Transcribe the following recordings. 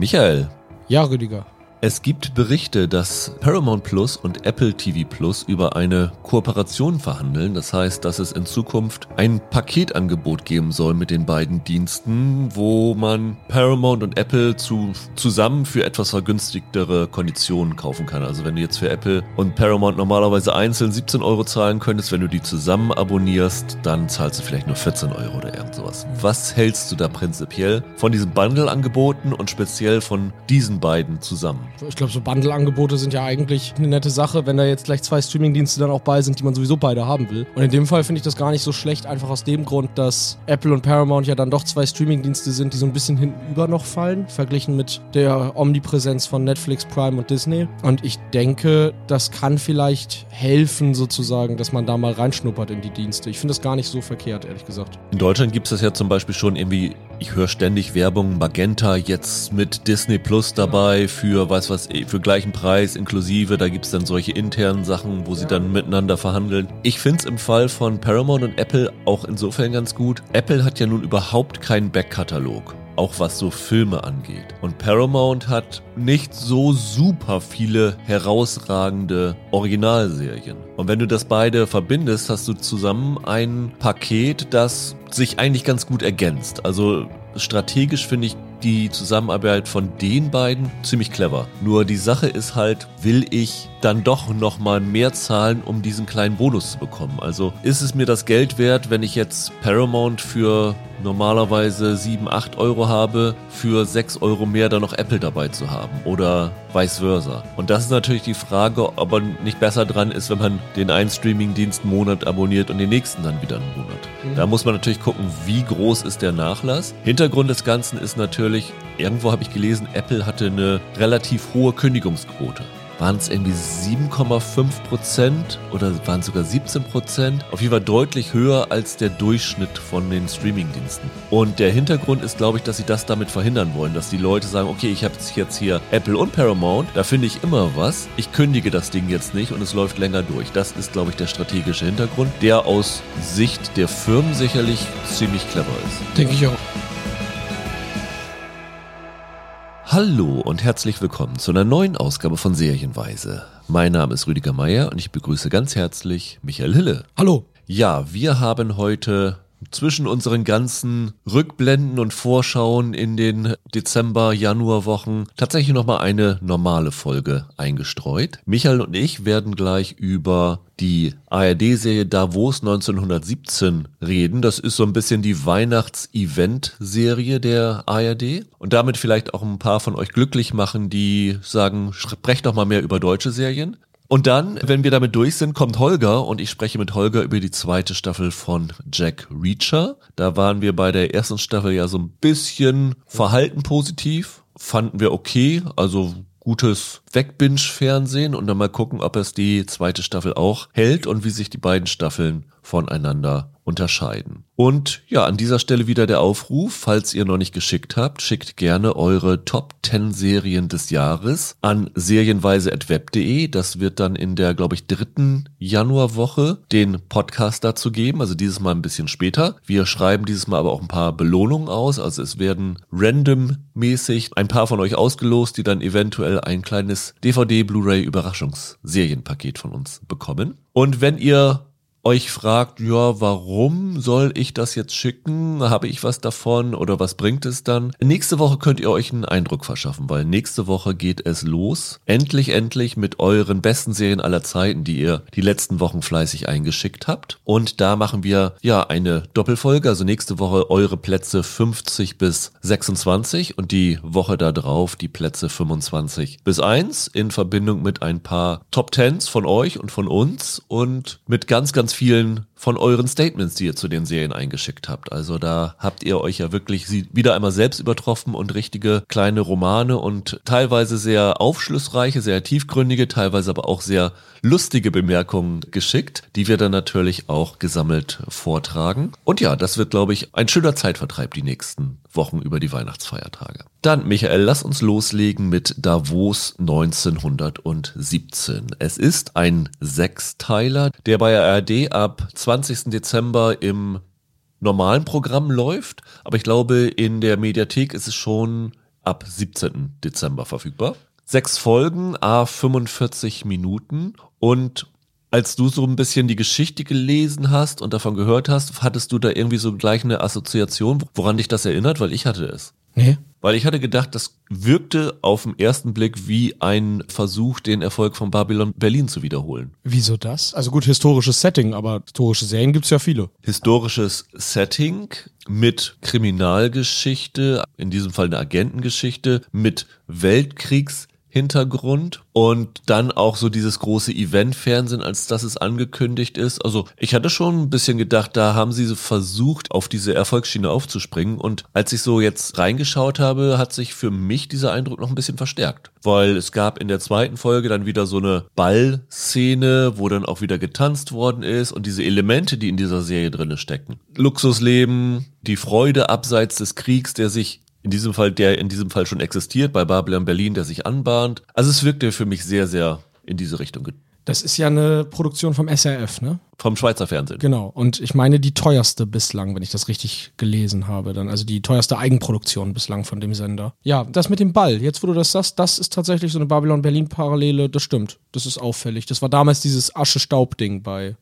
Michael. Ja, Rüdiger. Es gibt Berichte, dass Paramount Plus und Apple TV Plus über eine Kooperation verhandeln. Das heißt, dass es in Zukunft ein Paketangebot geben soll mit den beiden Diensten, wo man Paramount und Apple zu, zusammen für etwas vergünstigtere Konditionen kaufen kann. Also wenn du jetzt für Apple und Paramount normalerweise einzeln 17 Euro zahlen könntest, wenn du die zusammen abonnierst, dann zahlst du vielleicht nur 14 Euro oder irgend sowas. Was hältst du da prinzipiell von diesen Bundle-Angeboten und speziell von diesen beiden zusammen? Ich glaube, so Bundle-Angebote sind ja eigentlich eine nette Sache, wenn da jetzt gleich zwei Streaming-Dienste dann auch bei sind, die man sowieso beide haben will. Und in dem Fall finde ich das gar nicht so schlecht, einfach aus dem Grund, dass Apple und Paramount ja dann doch zwei Streaming-Dienste sind, die so ein bisschen hintenüber noch fallen, verglichen mit der Omnipräsenz von Netflix, Prime und Disney. Und ich denke, das kann vielleicht helfen, sozusagen, dass man da mal reinschnuppert in die Dienste. Ich finde das gar nicht so verkehrt, ehrlich gesagt. In Deutschland gibt es das ja zum Beispiel schon irgendwie, ich höre ständig Werbung, Magenta jetzt mit Disney Plus dabei für was was für gleichen Preis inklusive. Da gibt es dann solche internen Sachen, wo sie dann miteinander verhandeln. Ich finde es im Fall von Paramount und Apple auch insofern ganz gut. Apple hat ja nun überhaupt keinen Backkatalog auch was so Filme angeht. Und Paramount hat nicht so super viele herausragende Originalserien. Und wenn du das beide verbindest, hast du zusammen ein Paket, das sich eigentlich ganz gut ergänzt. Also strategisch finde ich die Zusammenarbeit von den beiden ziemlich clever. Nur die Sache ist halt, will ich dann doch nochmal mehr zahlen, um diesen kleinen Bonus zu bekommen? Also ist es mir das Geld wert, wenn ich jetzt Paramount für normalerweise 7, 8 Euro habe, für 6 Euro mehr dann noch Apple dabei zu haben oder vice versa. Und das ist natürlich die Frage, ob man nicht besser dran ist, wenn man den einen Streamingdienst einen Monat abonniert und den nächsten dann wieder einen Monat. Mhm. Da muss man natürlich gucken, wie groß ist der Nachlass. Hintergrund des Ganzen ist natürlich, irgendwo habe ich gelesen, Apple hatte eine relativ hohe Kündigungsquote waren es irgendwie 7,5 Prozent oder waren es sogar 17 Prozent. Auf jeden Fall deutlich höher als der Durchschnitt von den Streamingdiensten. Und der Hintergrund ist, glaube ich, dass sie das damit verhindern wollen, dass die Leute sagen, okay, ich habe jetzt hier Apple und Paramount, da finde ich immer was. Ich kündige das Ding jetzt nicht und es läuft länger durch. Das ist, glaube ich, der strategische Hintergrund, der aus Sicht der Firmen sicherlich ziemlich clever ist. Denke ich auch. Hallo und herzlich willkommen zu einer neuen Ausgabe von Serienweise. Mein Name ist Rüdiger Meier und ich begrüße ganz herzlich Michael Hille. Hallo. Ja, wir haben heute zwischen unseren ganzen Rückblenden und Vorschauen in den Dezember, Januar Wochen tatsächlich nochmal eine normale Folge eingestreut. Michael und ich werden gleich über die ARD-Serie Davos 1917 reden. Das ist so ein bisschen die Weihnachts-Event-Serie der ARD und damit vielleicht auch ein paar von euch glücklich machen, die sagen, sprecht doch mal mehr über deutsche Serien. Und dann, wenn wir damit durch sind, kommt Holger und ich spreche mit Holger über die zweite Staffel von Jack Reacher. Da waren wir bei der ersten Staffel ja so ein bisschen verhalten positiv. Fanden wir okay, also gutes Wegbinge-Fernsehen und dann mal gucken, ob es die zweite Staffel auch hält und wie sich die beiden Staffeln voneinander unterscheiden. Und ja, an dieser Stelle wieder der Aufruf, falls ihr noch nicht geschickt habt, schickt gerne eure Top 10 Serien des Jahres an serienweise.web.de. Das wird dann in der, glaube ich, dritten Januarwoche den Podcast dazu geben, also dieses Mal ein bisschen später. Wir schreiben dieses Mal aber auch ein paar Belohnungen aus, also es werden randommäßig ein paar von euch ausgelost, die dann eventuell ein kleines DVD, Blu-ray Überraschungsserienpaket von uns bekommen. Und wenn ihr euch fragt, ja, warum soll ich das jetzt schicken? Habe ich was davon oder was bringt es dann? Nächste Woche könnt ihr euch einen Eindruck verschaffen, weil nächste Woche geht es los. Endlich, endlich mit euren besten Serien aller Zeiten, die ihr die letzten Wochen fleißig eingeschickt habt. Und da machen wir ja eine Doppelfolge. Also nächste Woche eure Plätze 50 bis 26 und die Woche da drauf die Plätze 25 bis 1 in Verbindung mit ein paar Top Tens von euch und von uns und mit ganz, ganz vielen von euren Statements, die ihr zu den Serien eingeschickt habt. Also da habt ihr euch ja wirklich wieder einmal selbst übertroffen und richtige kleine Romane und teilweise sehr aufschlussreiche, sehr tiefgründige, teilweise aber auch sehr lustige Bemerkungen geschickt, die wir dann natürlich auch gesammelt vortragen. Und ja, das wird, glaube ich, ein schöner Zeitvertreib die nächsten Wochen über die Weihnachtsfeiertage. Dann, Michael, lass uns loslegen mit Davos 1917. Es ist ein Sechsteiler, der bei ARD ab 20. Dezember im normalen Programm läuft, aber ich glaube, in der Mediathek ist es schon ab 17. Dezember verfügbar. Sechs Folgen, a 45 Minuten und als du so ein bisschen die Geschichte gelesen hast und davon gehört hast, hattest du da irgendwie so gleich eine Assoziation, woran dich das erinnert? Weil ich hatte es. Nee. Weil ich hatte gedacht, das wirkte auf den ersten Blick wie ein Versuch, den Erfolg von Babylon Berlin zu wiederholen. Wieso das? Also gut, historisches Setting, aber historische Serien gibt's ja viele. Historisches Setting mit Kriminalgeschichte, in diesem Fall eine Agentengeschichte, mit Weltkriegs Hintergrund und dann auch so dieses große Event-Fernsehen, als das es angekündigt ist. Also ich hatte schon ein bisschen gedacht, da haben sie so versucht, auf diese Erfolgsschiene aufzuspringen und als ich so jetzt reingeschaut habe, hat sich für mich dieser Eindruck noch ein bisschen verstärkt, weil es gab in der zweiten Folge dann wieder so eine Ballszene, wo dann auch wieder getanzt worden ist und diese Elemente, die in dieser Serie drinne stecken. Luxusleben, die Freude abseits des Kriegs, der sich in diesem Fall, der in diesem Fall schon existiert, bei Babylon Berlin, der sich anbahnt. Also es wirkte für mich sehr, sehr in diese Richtung. Das ist ja eine Produktion vom SRF, ne? Vom Schweizer Fernsehen. Genau. Und ich meine die teuerste bislang, wenn ich das richtig gelesen habe. Dann also die teuerste Eigenproduktion bislang von dem Sender. Ja, das mit dem Ball. Jetzt, wo du das sagst, das ist tatsächlich so eine Babylon Berlin Parallele. Das stimmt. Das ist auffällig. Das war damals dieses Asche-Staub-Ding bei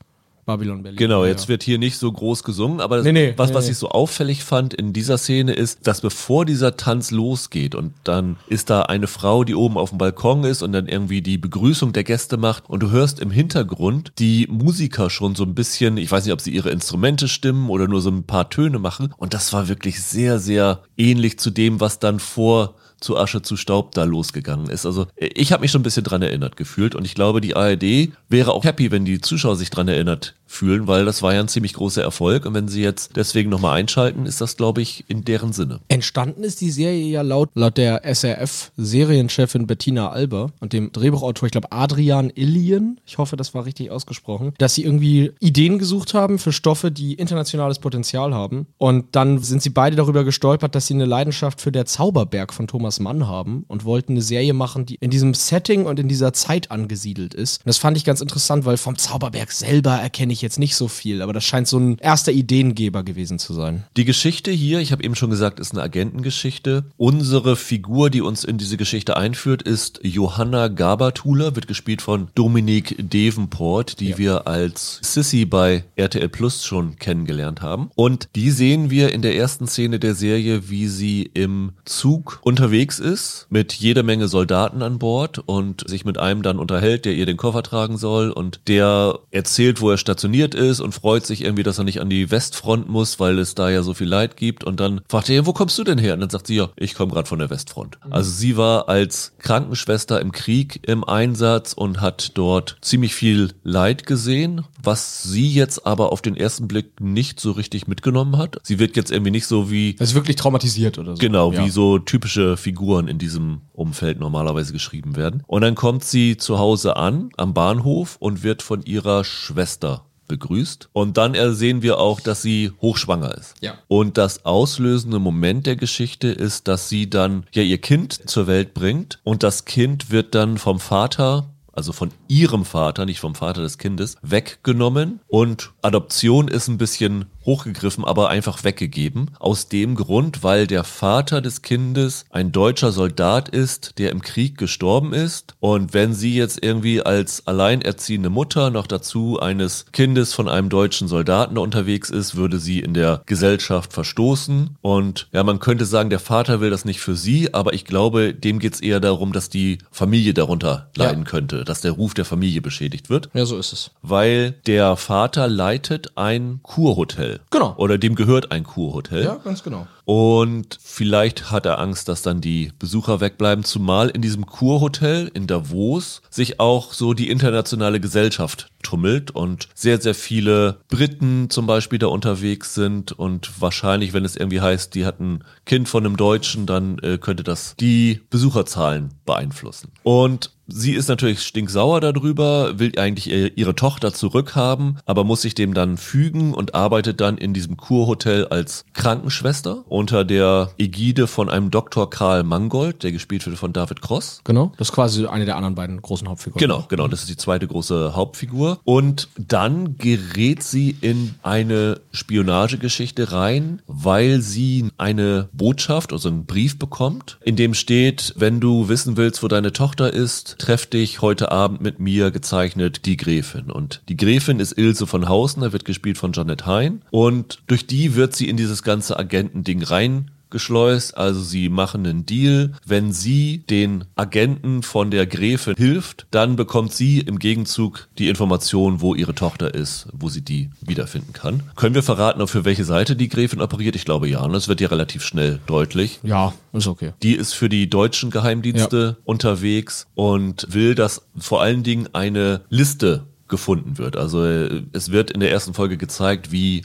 Babylon Berlin. Genau, jetzt ja. wird hier nicht so groß gesungen, aber nee, nee, was, nee, was ich so auffällig fand in dieser Szene ist, dass bevor dieser Tanz losgeht und dann ist da eine Frau, die oben auf dem Balkon ist und dann irgendwie die Begrüßung der Gäste macht und du hörst im Hintergrund die Musiker schon so ein bisschen, ich weiß nicht, ob sie ihre Instrumente stimmen oder nur so ein paar Töne machen und das war wirklich sehr, sehr ähnlich zu dem, was dann vor zu Asche zu Staub da losgegangen ist. Also ich habe mich schon ein bisschen dran erinnert gefühlt und ich glaube, die ARD wäre auch happy, wenn die Zuschauer sich dran erinnert fühlen, weil das war ja ein ziemlich großer Erfolg und wenn sie jetzt deswegen nochmal einschalten, ist das, glaube ich, in deren Sinne. Entstanden ist die Serie ja laut, laut der SRF-Serienchefin Bettina Alber und dem Drehbuchautor, ich glaube Adrian Illien, ich hoffe, das war richtig ausgesprochen, dass sie irgendwie Ideen gesucht haben für Stoffe, die internationales Potenzial haben und dann sind sie beide darüber gestolpert, dass sie eine Leidenschaft für der Zauberberg von Thomas Mann haben und wollten eine Serie machen, die in diesem Setting und in dieser Zeit angesiedelt ist. Und das fand ich ganz interessant, weil vom Zauberberg selber erkenne ich ich jetzt nicht so viel, aber das scheint so ein erster Ideengeber gewesen zu sein. Die Geschichte hier, ich habe eben schon gesagt, ist eine Agentengeschichte. Unsere Figur, die uns in diese Geschichte einführt, ist Johanna Gabertuler, wird gespielt von Dominique Devenport, die ja. wir als Sissy bei RTL Plus schon kennengelernt haben. Und die sehen wir in der ersten Szene der Serie, wie sie im Zug unterwegs ist, mit jeder Menge Soldaten an Bord und sich mit einem dann unterhält, der ihr den Koffer tragen soll und der erzählt, wo er stationiert stationiert ist und freut sich irgendwie, dass er nicht an die Westfront muss, weil es da ja so viel Leid gibt. Und dann fragt er, wo kommst du denn her? Und dann sagt sie, ja, ich komme gerade von der Westfront. Mhm. Also sie war als Krankenschwester im Krieg im Einsatz und hat dort ziemlich viel Leid gesehen, was sie jetzt aber auf den ersten Blick nicht so richtig mitgenommen hat. Sie wird jetzt irgendwie nicht so wie... Das ist wirklich traumatisiert oder so. Genau, ja. wie so typische Figuren in diesem Umfeld normalerweise geschrieben werden. Und dann kommt sie zu Hause an, am Bahnhof und wird von ihrer Schwester begrüßt. Und dann sehen wir auch, dass sie hochschwanger ist. Ja. Und das auslösende Moment der Geschichte ist, dass sie dann ja ihr Kind zur Welt bringt und das Kind wird dann vom Vater also von ihrem Vater, nicht vom Vater des Kindes, weggenommen. Und Adoption ist ein bisschen hochgegriffen, aber einfach weggegeben. Aus dem Grund, weil der Vater des Kindes ein deutscher Soldat ist, der im Krieg gestorben ist. Und wenn sie jetzt irgendwie als alleinerziehende Mutter noch dazu eines Kindes von einem deutschen Soldaten unterwegs ist, würde sie in der Gesellschaft verstoßen. Und ja, man könnte sagen, der Vater will das nicht für sie, aber ich glaube, dem geht es eher darum, dass die Familie darunter leiden ja. könnte, dass der Ruf der Familie beschädigt wird. Ja, so ist es. Weil der Vater leitet ein Kurhotel. Genau. Oder dem gehört ein Kurhotel. Ja, ganz genau. Und vielleicht hat er Angst, dass dann die Besucher wegbleiben, zumal in diesem Kurhotel in Davos sich auch so die internationale Gesellschaft tummelt und sehr, sehr viele Briten zum Beispiel da unterwegs sind und wahrscheinlich, wenn es irgendwie heißt, die hatten Kind von einem Deutschen, dann äh, könnte das die Besucherzahlen beeinflussen. Und Sie ist natürlich stinksauer darüber, will eigentlich ihre Tochter zurückhaben, aber muss sich dem dann fügen und arbeitet dann in diesem Kurhotel als Krankenschwester unter der Ägide von einem Dr. Karl Mangold, der gespielt wird von David Cross. Genau, das ist quasi eine der anderen beiden großen Hauptfiguren. Genau, genau, das ist die zweite große Hauptfigur. Und dann gerät sie in eine Spionagegeschichte rein, weil sie eine Botschaft, also einen Brief bekommt, in dem steht, wenn du wissen willst, wo deine Tochter ist, treff dich heute Abend mit mir, gezeichnet die Gräfin. Und die Gräfin ist Ilse von Hausner, wird gespielt von Janet Hein. Und durch die wird sie in dieses ganze Agentending rein geschleust. Also sie machen einen Deal. Wenn sie den Agenten von der Gräfin hilft, dann bekommt sie im Gegenzug die Information, wo ihre Tochter ist, wo sie die wiederfinden kann. Können wir verraten, für welche Seite die Gräfin operiert? Ich glaube ja. Das wird ja relativ schnell deutlich. Ja, ist okay. Die ist für die deutschen Geheimdienste ja. unterwegs und will, dass vor allen Dingen eine Liste gefunden wird. Also äh, es wird in der ersten Folge gezeigt, wie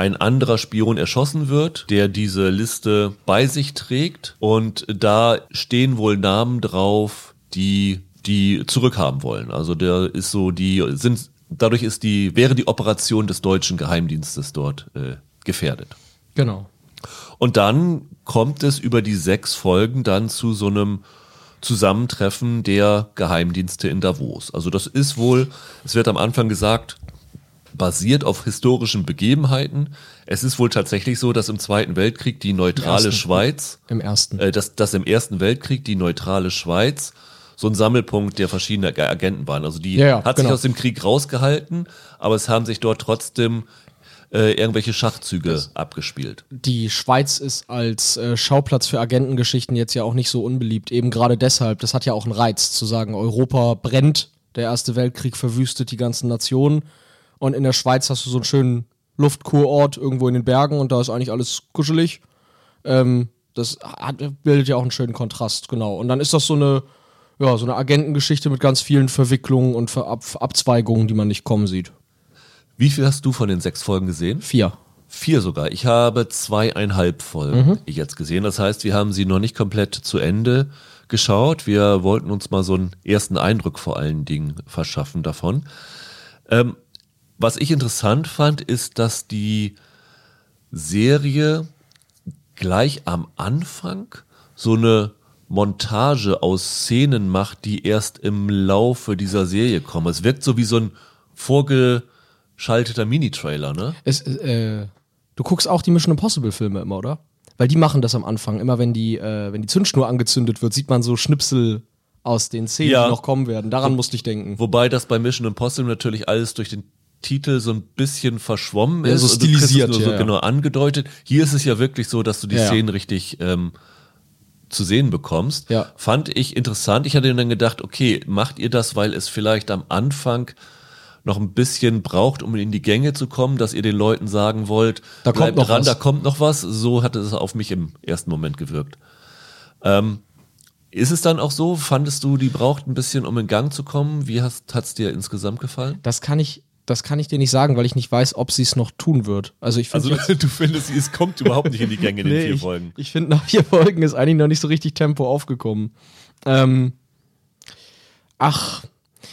ein anderer Spion erschossen wird, der diese Liste bei sich trägt. Und da stehen wohl Namen drauf, die die zurückhaben wollen. Also der ist so, die sind, dadurch ist die, wäre die Operation des deutschen Geheimdienstes dort äh, gefährdet. Genau. Und dann kommt es über die sechs Folgen dann zu so einem Zusammentreffen der Geheimdienste in Davos. Also das ist wohl, es wird am Anfang gesagt, basiert auf historischen Begebenheiten. Es ist wohl tatsächlich so, dass im Zweiten Weltkrieg die neutrale Im Schweiz, Im ersten. äh, dass, dass im Ersten Weltkrieg die neutrale Schweiz so ein Sammelpunkt der verschiedenen Agenten waren. Also die Ja, ja, hat genau. sich aus dem Krieg rausgehalten, aber es haben sich dort trotzdem äh, irgendwelche Schachzüge abgespielt. Die Schweiz ist als äh, Schauplatz für Agentengeschichten jetzt ja auch nicht so unbeliebt. Eben gerade deshalb. Das hat ja auch einen Reiz, zu sagen, Europa brennt, der Erste Weltkrieg verwüstet die ganzen Nationen. Und in der Schweiz hast du so einen schönen Luftkurort irgendwo in den Bergen und da ist eigentlich alles kuschelig. Ähm, das hat, bildet ja auch einen schönen Kontrast, genau. Und dann ist das so eine, ja, so eine Agentengeschichte mit ganz vielen Verwicklungen und Ver Ab Abzweigungen, die man nicht kommen sieht. Wie viel hast du von den sechs Folgen gesehen? Vier. Vier sogar. Ich habe zweieinhalb Folgen jetzt gesehen. Das heißt, wir haben sie noch nicht komplett zu Ende geschaut. Wir wollten uns mal so einen ersten Eindruck vor allen Dingen verschaffen davon. Ähm, was ich interessant fand, ist, dass die Serie gleich am Anfang so eine Montage aus Szenen macht, die erst im Laufe dieser Serie kommen. Es wirkt so wie so ein vorgeschalteter Mini-Trailer, ne? Es, äh, du guckst auch die Mission Impossible Filme immer, oder? Weil die machen das am Anfang. Immer wenn die, äh, wenn die Zündschnur angezündet wird, sieht man so Schnipsel aus den Szenen, Ja. die noch kommen werden. Daran musste ich denken. Wobei das bei Mission Impossible natürlich alles durch den Titel so ein bisschen verschwommen Ja, ist. so und du kriegst es stilisiert, nur so ja, ja. genau angedeutet. Hier ist es ja wirklich so, dass du die Ja, ja. Szenen richtig ähm, zu sehen bekommst. Ja. Fand ich interessant. Ich hatte dann gedacht, okay, macht ihr das, weil es vielleicht am Anfang noch ein bisschen braucht, um in die Gänge zu kommen, dass ihr den Leuten sagen wollt, Da kommt bleibt noch dran, was. da kommt noch was. So hatte es auf mich im ersten Moment gewirkt. Ähm, ist es dann auch so? Fandest du, die braucht ein bisschen, um in Gang zu kommen? Wie hat es dir insgesamt gefallen? Das kann ich, das kann ich dir nicht sagen, weil ich nicht weiß, ob sie es noch tun wird. Also ich finde Also du findest, es kommt überhaupt nicht in die Gänge in den vier ich, Folgen. Ich finde, nach vier Folgen ist eigentlich noch nicht so richtig Tempo aufgekommen. Ähm, ach,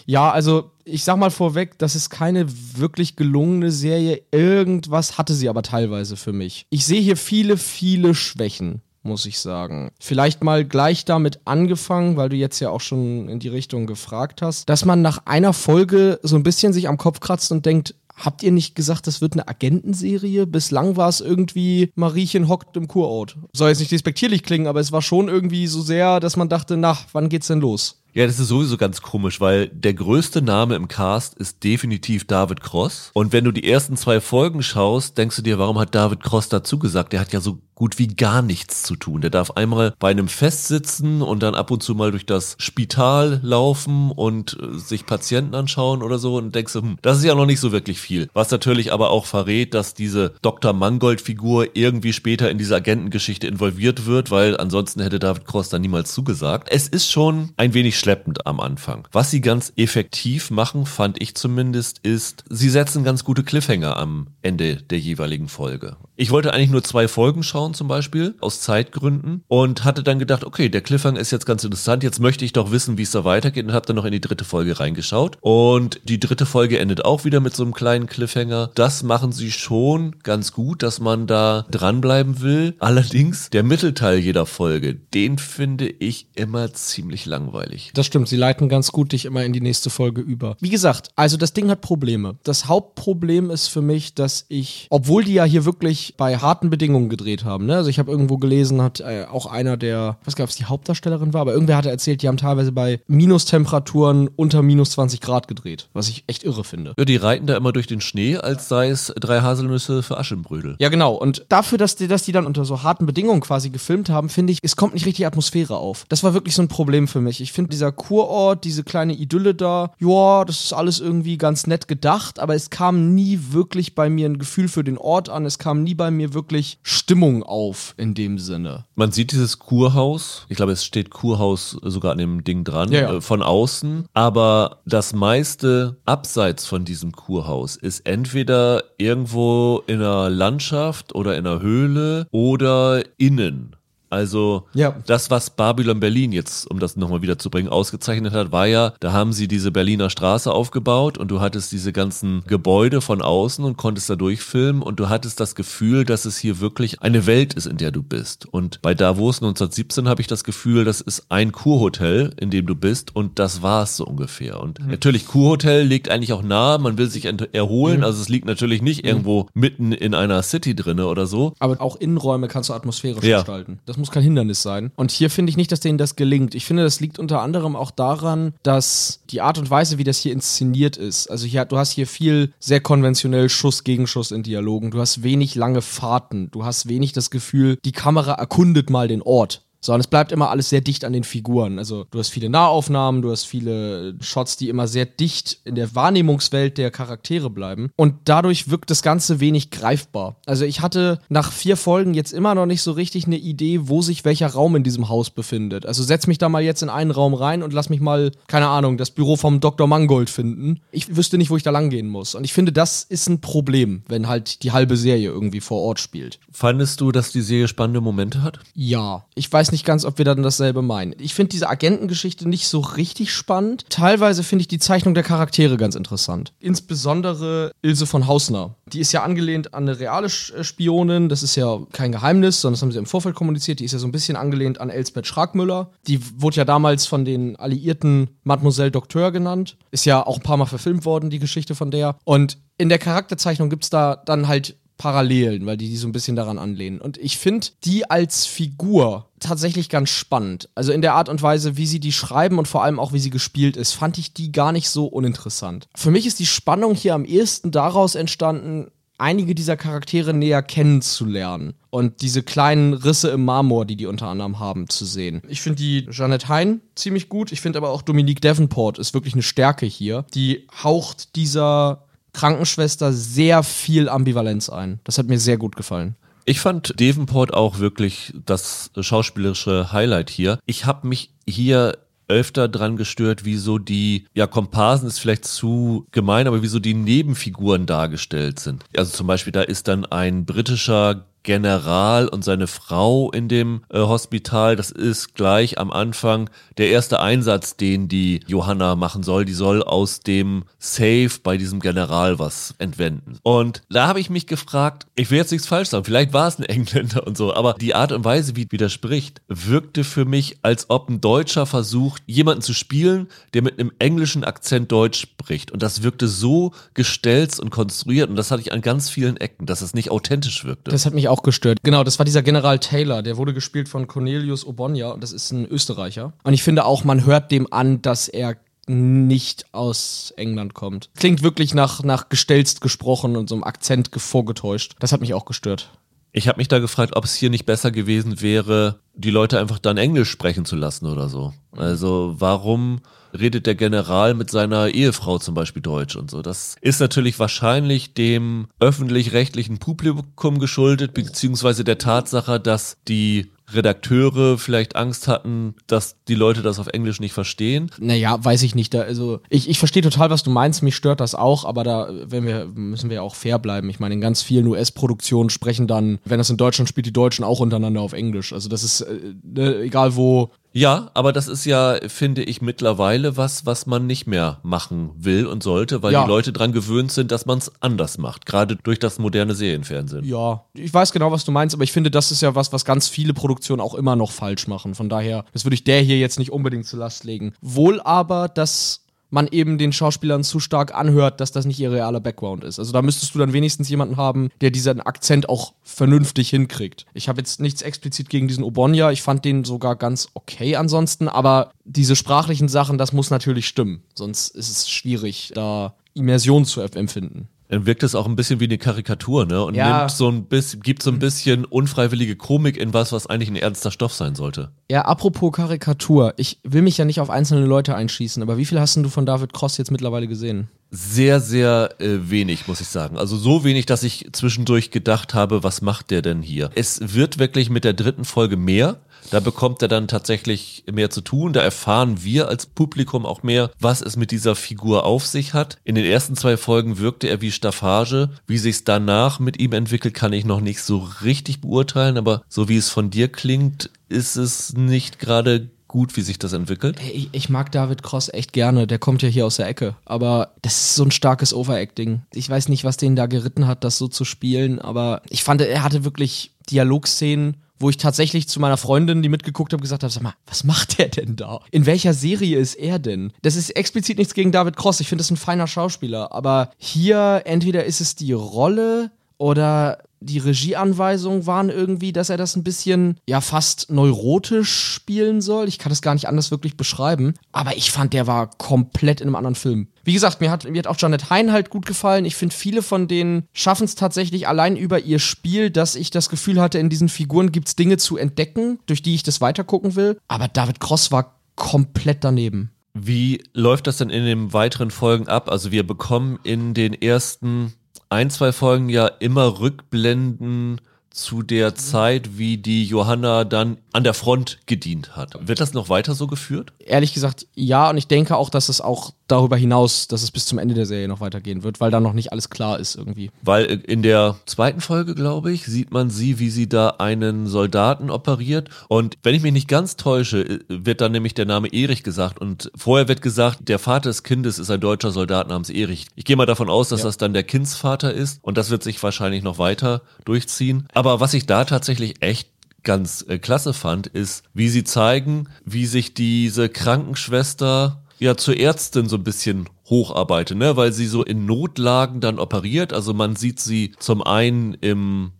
ja, also ich sag mal vorweg, das ist keine wirklich gelungene Serie. Irgendwas hatte sie aber teilweise für mich. Ich sehe hier viele, viele Schwächen, muss ich sagen. Vielleicht mal gleich damit angefangen, weil du jetzt ja auch schon in die Richtung gefragt hast, dass man nach einer Folge so ein bisschen sich am Kopf kratzt und denkt, Habt ihr nicht gesagt, das wird eine Agentenserie? Bislang war es irgendwie, Mariechen hockt im Kurort. Soll jetzt nicht despektierlich klingen, aber es war schon irgendwie so sehr, dass man dachte, na, wann geht's denn los? Ja, das ist sowieso ganz komisch, weil der größte Name im Cast ist definitiv David Cross. Und wenn du die ersten zwei Folgen schaust, denkst du dir, warum hat David Cross dazu gesagt? Der hat ja so gut wie gar nichts zu tun. Der darf einmal bei einem Fest sitzen und dann ab und zu mal durch das Spital laufen und äh, sich Patienten anschauen oder so und denkst du, hm, das ist ja noch nicht so wirklich viel. Was natürlich aber auch verrät, dass diese Dr. Mangold-Figur irgendwie später in diese Agentengeschichte involviert wird, weil ansonsten hätte David Cross da niemals zugesagt. Es ist schon ein wenig schleppend am Anfang. Was sie ganz effektiv machen, fand ich zumindest, ist, sie setzen ganz gute Cliffhanger am Ende der jeweiligen Folge. Ich wollte eigentlich nur zwei Folgen schauen zum Beispiel, aus Zeitgründen und hatte dann gedacht, okay, der Cliffhanger ist jetzt ganz interessant, jetzt möchte ich doch wissen, wie es da weitergeht und habe dann noch in die dritte Folge reingeschaut. Und die dritte Folge endet auch wieder mit so einem kleinen Cliffhanger. Das machen sie schon ganz gut, dass man da dranbleiben will. Allerdings, der Mittelteil jeder Folge, den finde ich immer ziemlich langweilig. Das stimmt, sie leiten ganz gut dich immer in die nächste Folge über. Wie gesagt, also das Ding hat Probleme. Das Hauptproblem ist für mich, dass ich, obwohl die ja hier wirklich bei harten Bedingungen gedreht haben, ne? Also ich habe irgendwo gelesen, hat äh, auch einer der, was gab es, die Hauptdarstellerin war, aber irgendwer hatte erzählt, die haben teilweise bei Minustemperaturen unter minus 20 Grad gedreht, was ich echt irre finde. Ja, die reiten da immer durch den Schnee, als sei es drei Haselnüsse für Aschenbrödel. Ja, genau. Und dafür, dass die, dass die dann unter so harten Bedingungen quasi gefilmt haben, finde ich, es kommt nicht richtig Atmosphäre auf. Das war wirklich so ein Problem für mich. Ich finde dieser Kurort, diese kleine Idylle da, ja, das ist alles irgendwie ganz nett gedacht, aber es kam nie wirklich bei mir ein Gefühl für den Ort an. Es kam nie bei mir wirklich Stimmung auf in dem Sinne. Man sieht dieses Kurhaus, ich glaube, es steht Kurhaus sogar an dem Ding dran, Ja, ja. äh, von außen, aber das meiste abseits von diesem Kurhaus ist entweder irgendwo in einer Landschaft oder in einer Höhle oder innen. Also Ja. das, was Babylon Berlin jetzt, um das nochmal wieder zu bringen, ausgezeichnet hat, war ja, da haben sie diese Berliner Straße aufgebaut und du hattest diese ganzen Gebäude von außen und konntest da durchfilmen und du hattest das Gefühl, dass es hier wirklich eine Welt ist, in der du bist. Und bei Davos 1917 habe ich das Gefühl, das ist ein Kurhotel, in dem du bist und das war es so ungefähr. Und natürlich, Kurhotel liegt eigentlich auch nahe, man will sich erholen, also es liegt natürlich nicht irgendwo mitten in einer City drinne oder so, Aber auch Innenräume kannst du atmosphärisch Ja. gestalten. Das muss kein Hindernis sein. Und hier finde ich nicht, dass denen das gelingt. Ich finde, das liegt unter anderem auch daran, dass die Art und Weise, wie das hier inszeniert ist. Also hier, du hast hier viel sehr konventionell Schuss gegen Schuss in Dialogen. Du hast wenig lange Fahrten. Du hast wenig das Gefühl, die Kamera erkundet mal den Ort. Sondern es bleibt immer alles sehr dicht an den Figuren. Also du hast viele Nahaufnahmen, du hast viele Shots, die immer sehr dicht in der Wahrnehmungswelt der Charaktere bleiben. Und dadurch wirkt das Ganze wenig greifbar. Also ich hatte nach vier Folgen jetzt immer noch nicht so richtig eine Idee, wo sich welcher Raum in diesem Haus befindet. Also setz mich da mal jetzt in einen Raum rein und lass mich mal, keine Ahnung, das Büro vom Dr. Mangold finden. Ich wüsste nicht, wo ich da lang gehen muss. Und ich finde, das ist ein Problem, wenn halt die halbe Serie irgendwie vor Ort spielt. Fandest du, dass die Serie spannende Momente hat? Ja, ich weiß nicht ganz, ob wir dann dasselbe meinen. Ich finde diese Agentengeschichte nicht so richtig spannend. Teilweise finde ich die Zeichnung der Charaktere ganz interessant. Insbesondere Ilse von Hausner. Die ist ja angelehnt an eine reale äh, Spionin. Das ist ja kein Geheimnis, sondern das haben sie im Vorfeld kommuniziert. Die ist ja so ein bisschen angelehnt an Elsbeth Schragmüller. Die wurde ja damals von den Alliierten Mademoiselle Docteur genannt. Ist ja auch ein paar Mal verfilmt worden, die Geschichte von der. Und in der Charakterzeichnung gibt es da dann halt Parallelen, weil die die so ein bisschen daran anlehnen. Und ich finde die als Figur tatsächlich ganz spannend. Also in der Art und Weise, wie sie die schreiben und vor allem auch, wie sie gespielt ist, fand ich die gar nicht so uninteressant. Für mich ist die Spannung hier am ehesten daraus entstanden, einige dieser Charaktere näher kennenzulernen und diese kleinen Risse im Marmor, die die unter anderem haben, zu sehen. Ich finde die Jeanette Hein ziemlich gut. Ich finde aber auch Dominique Davenport ist wirklich eine Stärke hier. Die haucht dieser Krankenschwester sehr viel Ambivalenz ein. Das hat mir sehr gut gefallen. Ich fand Davenport auch wirklich das schauspielerische Highlight hier. Ich habe mich hier öfter dran gestört, wie so die, ja, Komparsen ist vielleicht zu gemein, aber wie so die Nebenfiguren dargestellt sind. Also zum Beispiel, da ist dann ein britischer General und seine Frau in dem äh, Hospital. Das ist gleich am Anfang der erste Einsatz, den die Johanna machen soll. Die soll aus dem Safe bei diesem General was entwenden. Und da habe ich mich gefragt, ich will jetzt nichts falsch sagen, vielleicht war es ein Engländer und so, aber die Art und Weise, wie widerspricht, wirkte für mich, als ob ein Deutscher versucht, jemanden zu spielen, der mit einem englischen Akzent Deutsch spricht. Und das wirkte so gestelzt und konstruiert. Und das hatte ich an ganz vielen Ecken, dass es nicht authentisch wirkte. Das hat mich auch gestört. Genau, das war dieser General Taylor. Der wurde gespielt von Cornelius Obonia und das ist ein Österreicher. Und ich finde auch, man hört dem an, dass er nicht aus England kommt. Klingt wirklich nach, nach gestelzt gesprochen und so einem Akzent ge- vorgetäuscht. Das hat mich auch gestört. Ich habe mich da gefragt, ob es hier nicht besser gewesen wäre, die Leute einfach dann Englisch sprechen zu lassen oder so. Also warum redet der General mit seiner Ehefrau zum Beispiel Deutsch und so? Das ist natürlich wahrscheinlich dem öffentlich-rechtlichen Publikum geschuldet, beziehungsweise der Tatsache, dass die Redakteure vielleicht Angst hatten, dass die Leute das auf Englisch nicht verstehen. Naja, weiß ich nicht. Da, also ich, ich verstehe total, was du meinst. Mich stört das auch, aber da wenn wir, müssen wir auch fair bleiben. Ich meine, in ganz vielen US-Produktionen sprechen dann, wenn das in Deutschland spielt, die Deutschen auch untereinander auf Englisch. Also das ist äh, ne, egal wo ja, aber das ist ja, finde ich, mittlerweile was, was man nicht mehr machen will und sollte, weil ja. die Leute dran gewöhnt sind, dass man es anders macht, gerade durch das moderne Serienfernsehen. Ja, ich weiß genau, was du meinst, aber ich finde, das ist ja was, was ganz viele Produktionen auch immer noch falsch machen. Von daher, das würde ich der hier jetzt nicht unbedingt zur Last legen. Wohl aber, dass man eben den Schauspielern zu stark anhört, dass das nicht ihr realer Background ist. Also da müsstest du dann wenigstens jemanden haben, der diesen Akzent auch vernünftig hinkriegt. Ich habe jetzt nichts explizit gegen diesen Obonya, ich fand den sogar ganz okay ansonsten, aber diese sprachlichen Sachen, das muss natürlich stimmen, sonst ist es schwierig, da Immersion zu empfinden dann wirkt es auch ein bisschen wie eine Karikatur, ne? Und ja. nimmt so ein bisschen, gibt so ein bisschen unfreiwillige Komik in was, was eigentlich ein ernster Stoff sein sollte. Ja, apropos Karikatur, ich will mich ja nicht auf einzelne Leute einschießen, aber wie viel hast du von David Cross jetzt mittlerweile gesehen? Sehr, sehr äh, wenig, muss ich sagen. Also so wenig, dass ich zwischendurch gedacht habe, was macht der denn hier? Es wird wirklich mit der dritten Folge mehr. Da bekommt er dann tatsächlich mehr zu tun. Da erfahren wir als Publikum auch mehr, was es mit dieser Figur auf sich hat. In den ersten zwei Folgen wirkte er wie Staffage. Wie sich's danach mit ihm entwickelt, kann ich noch nicht so richtig beurteilen. Aber so wie es von dir klingt, ist es nicht gerade gut, wie sich das entwickelt. Ich, ich, mag David Cross echt gerne. Der kommt ja hier aus der Ecke. Aber das ist so ein starkes Overacting. Ich weiß nicht, was den da geritten hat, das so zu spielen. Aber ich fand, er hatte wirklich Dialogszenen wo ich tatsächlich zu meiner Freundin, die mitgeguckt habe, gesagt habe, sag mal, was macht der denn da? In welcher Serie ist er denn? Das ist explizit nichts gegen David Cross. Ich finde das ein feiner Schauspieler. Aber hier entweder ist es die Rolle oder die Regieanweisungen waren irgendwie, dass er das ein bisschen, ja, fast neurotisch spielen soll. Ich kann das gar nicht anders wirklich beschreiben. Aber ich fand, der war komplett in einem anderen Film. Wie gesagt, mir hat, mir hat auch Janet Hein halt gut gefallen. Ich finde, viele von denen schaffen es tatsächlich allein über ihr Spiel, dass ich das Gefühl hatte, in diesen Figuren gibt es Dinge zu entdecken, durch die ich das weitergucken will. Aber David Cross war komplett daneben. Wie läuft das denn in den weiteren Folgen ab? Also wir bekommen in den ersten ein, zwei Folgen ja immer Rückblenden zu der Zeit, wie die Johanna dann an der Front gedient hat. Wird das noch weiter so geführt? Ehrlich gesagt, ja. Und ich denke auch, dass es auch darüber hinaus, dass es bis zum Ende der Serie noch weitergehen wird, weil da noch nicht alles klar ist irgendwie. Weil in der zweiten Folge, glaube ich, sieht man sie, wie sie da einen Soldaten operiert. Und wenn ich mich nicht ganz täusche, wird dann nämlich der Name Erich gesagt. Und vorher wird gesagt, der Vater des Kindes ist ein deutscher Soldat namens Erich. Ich gehe mal davon aus, dass ja. das dann der Kindsvater ist. Und das wird sich wahrscheinlich noch weiter durchziehen. Aber was ich da tatsächlich echt ganz äh, klasse fand, ist, wie sie zeigen, wie sich diese Krankenschwester ja zur Ärztin so ein bisschen hocharbeitet, ne? weil sie so in Notlagen dann operiert. Also man sieht sie zum einen im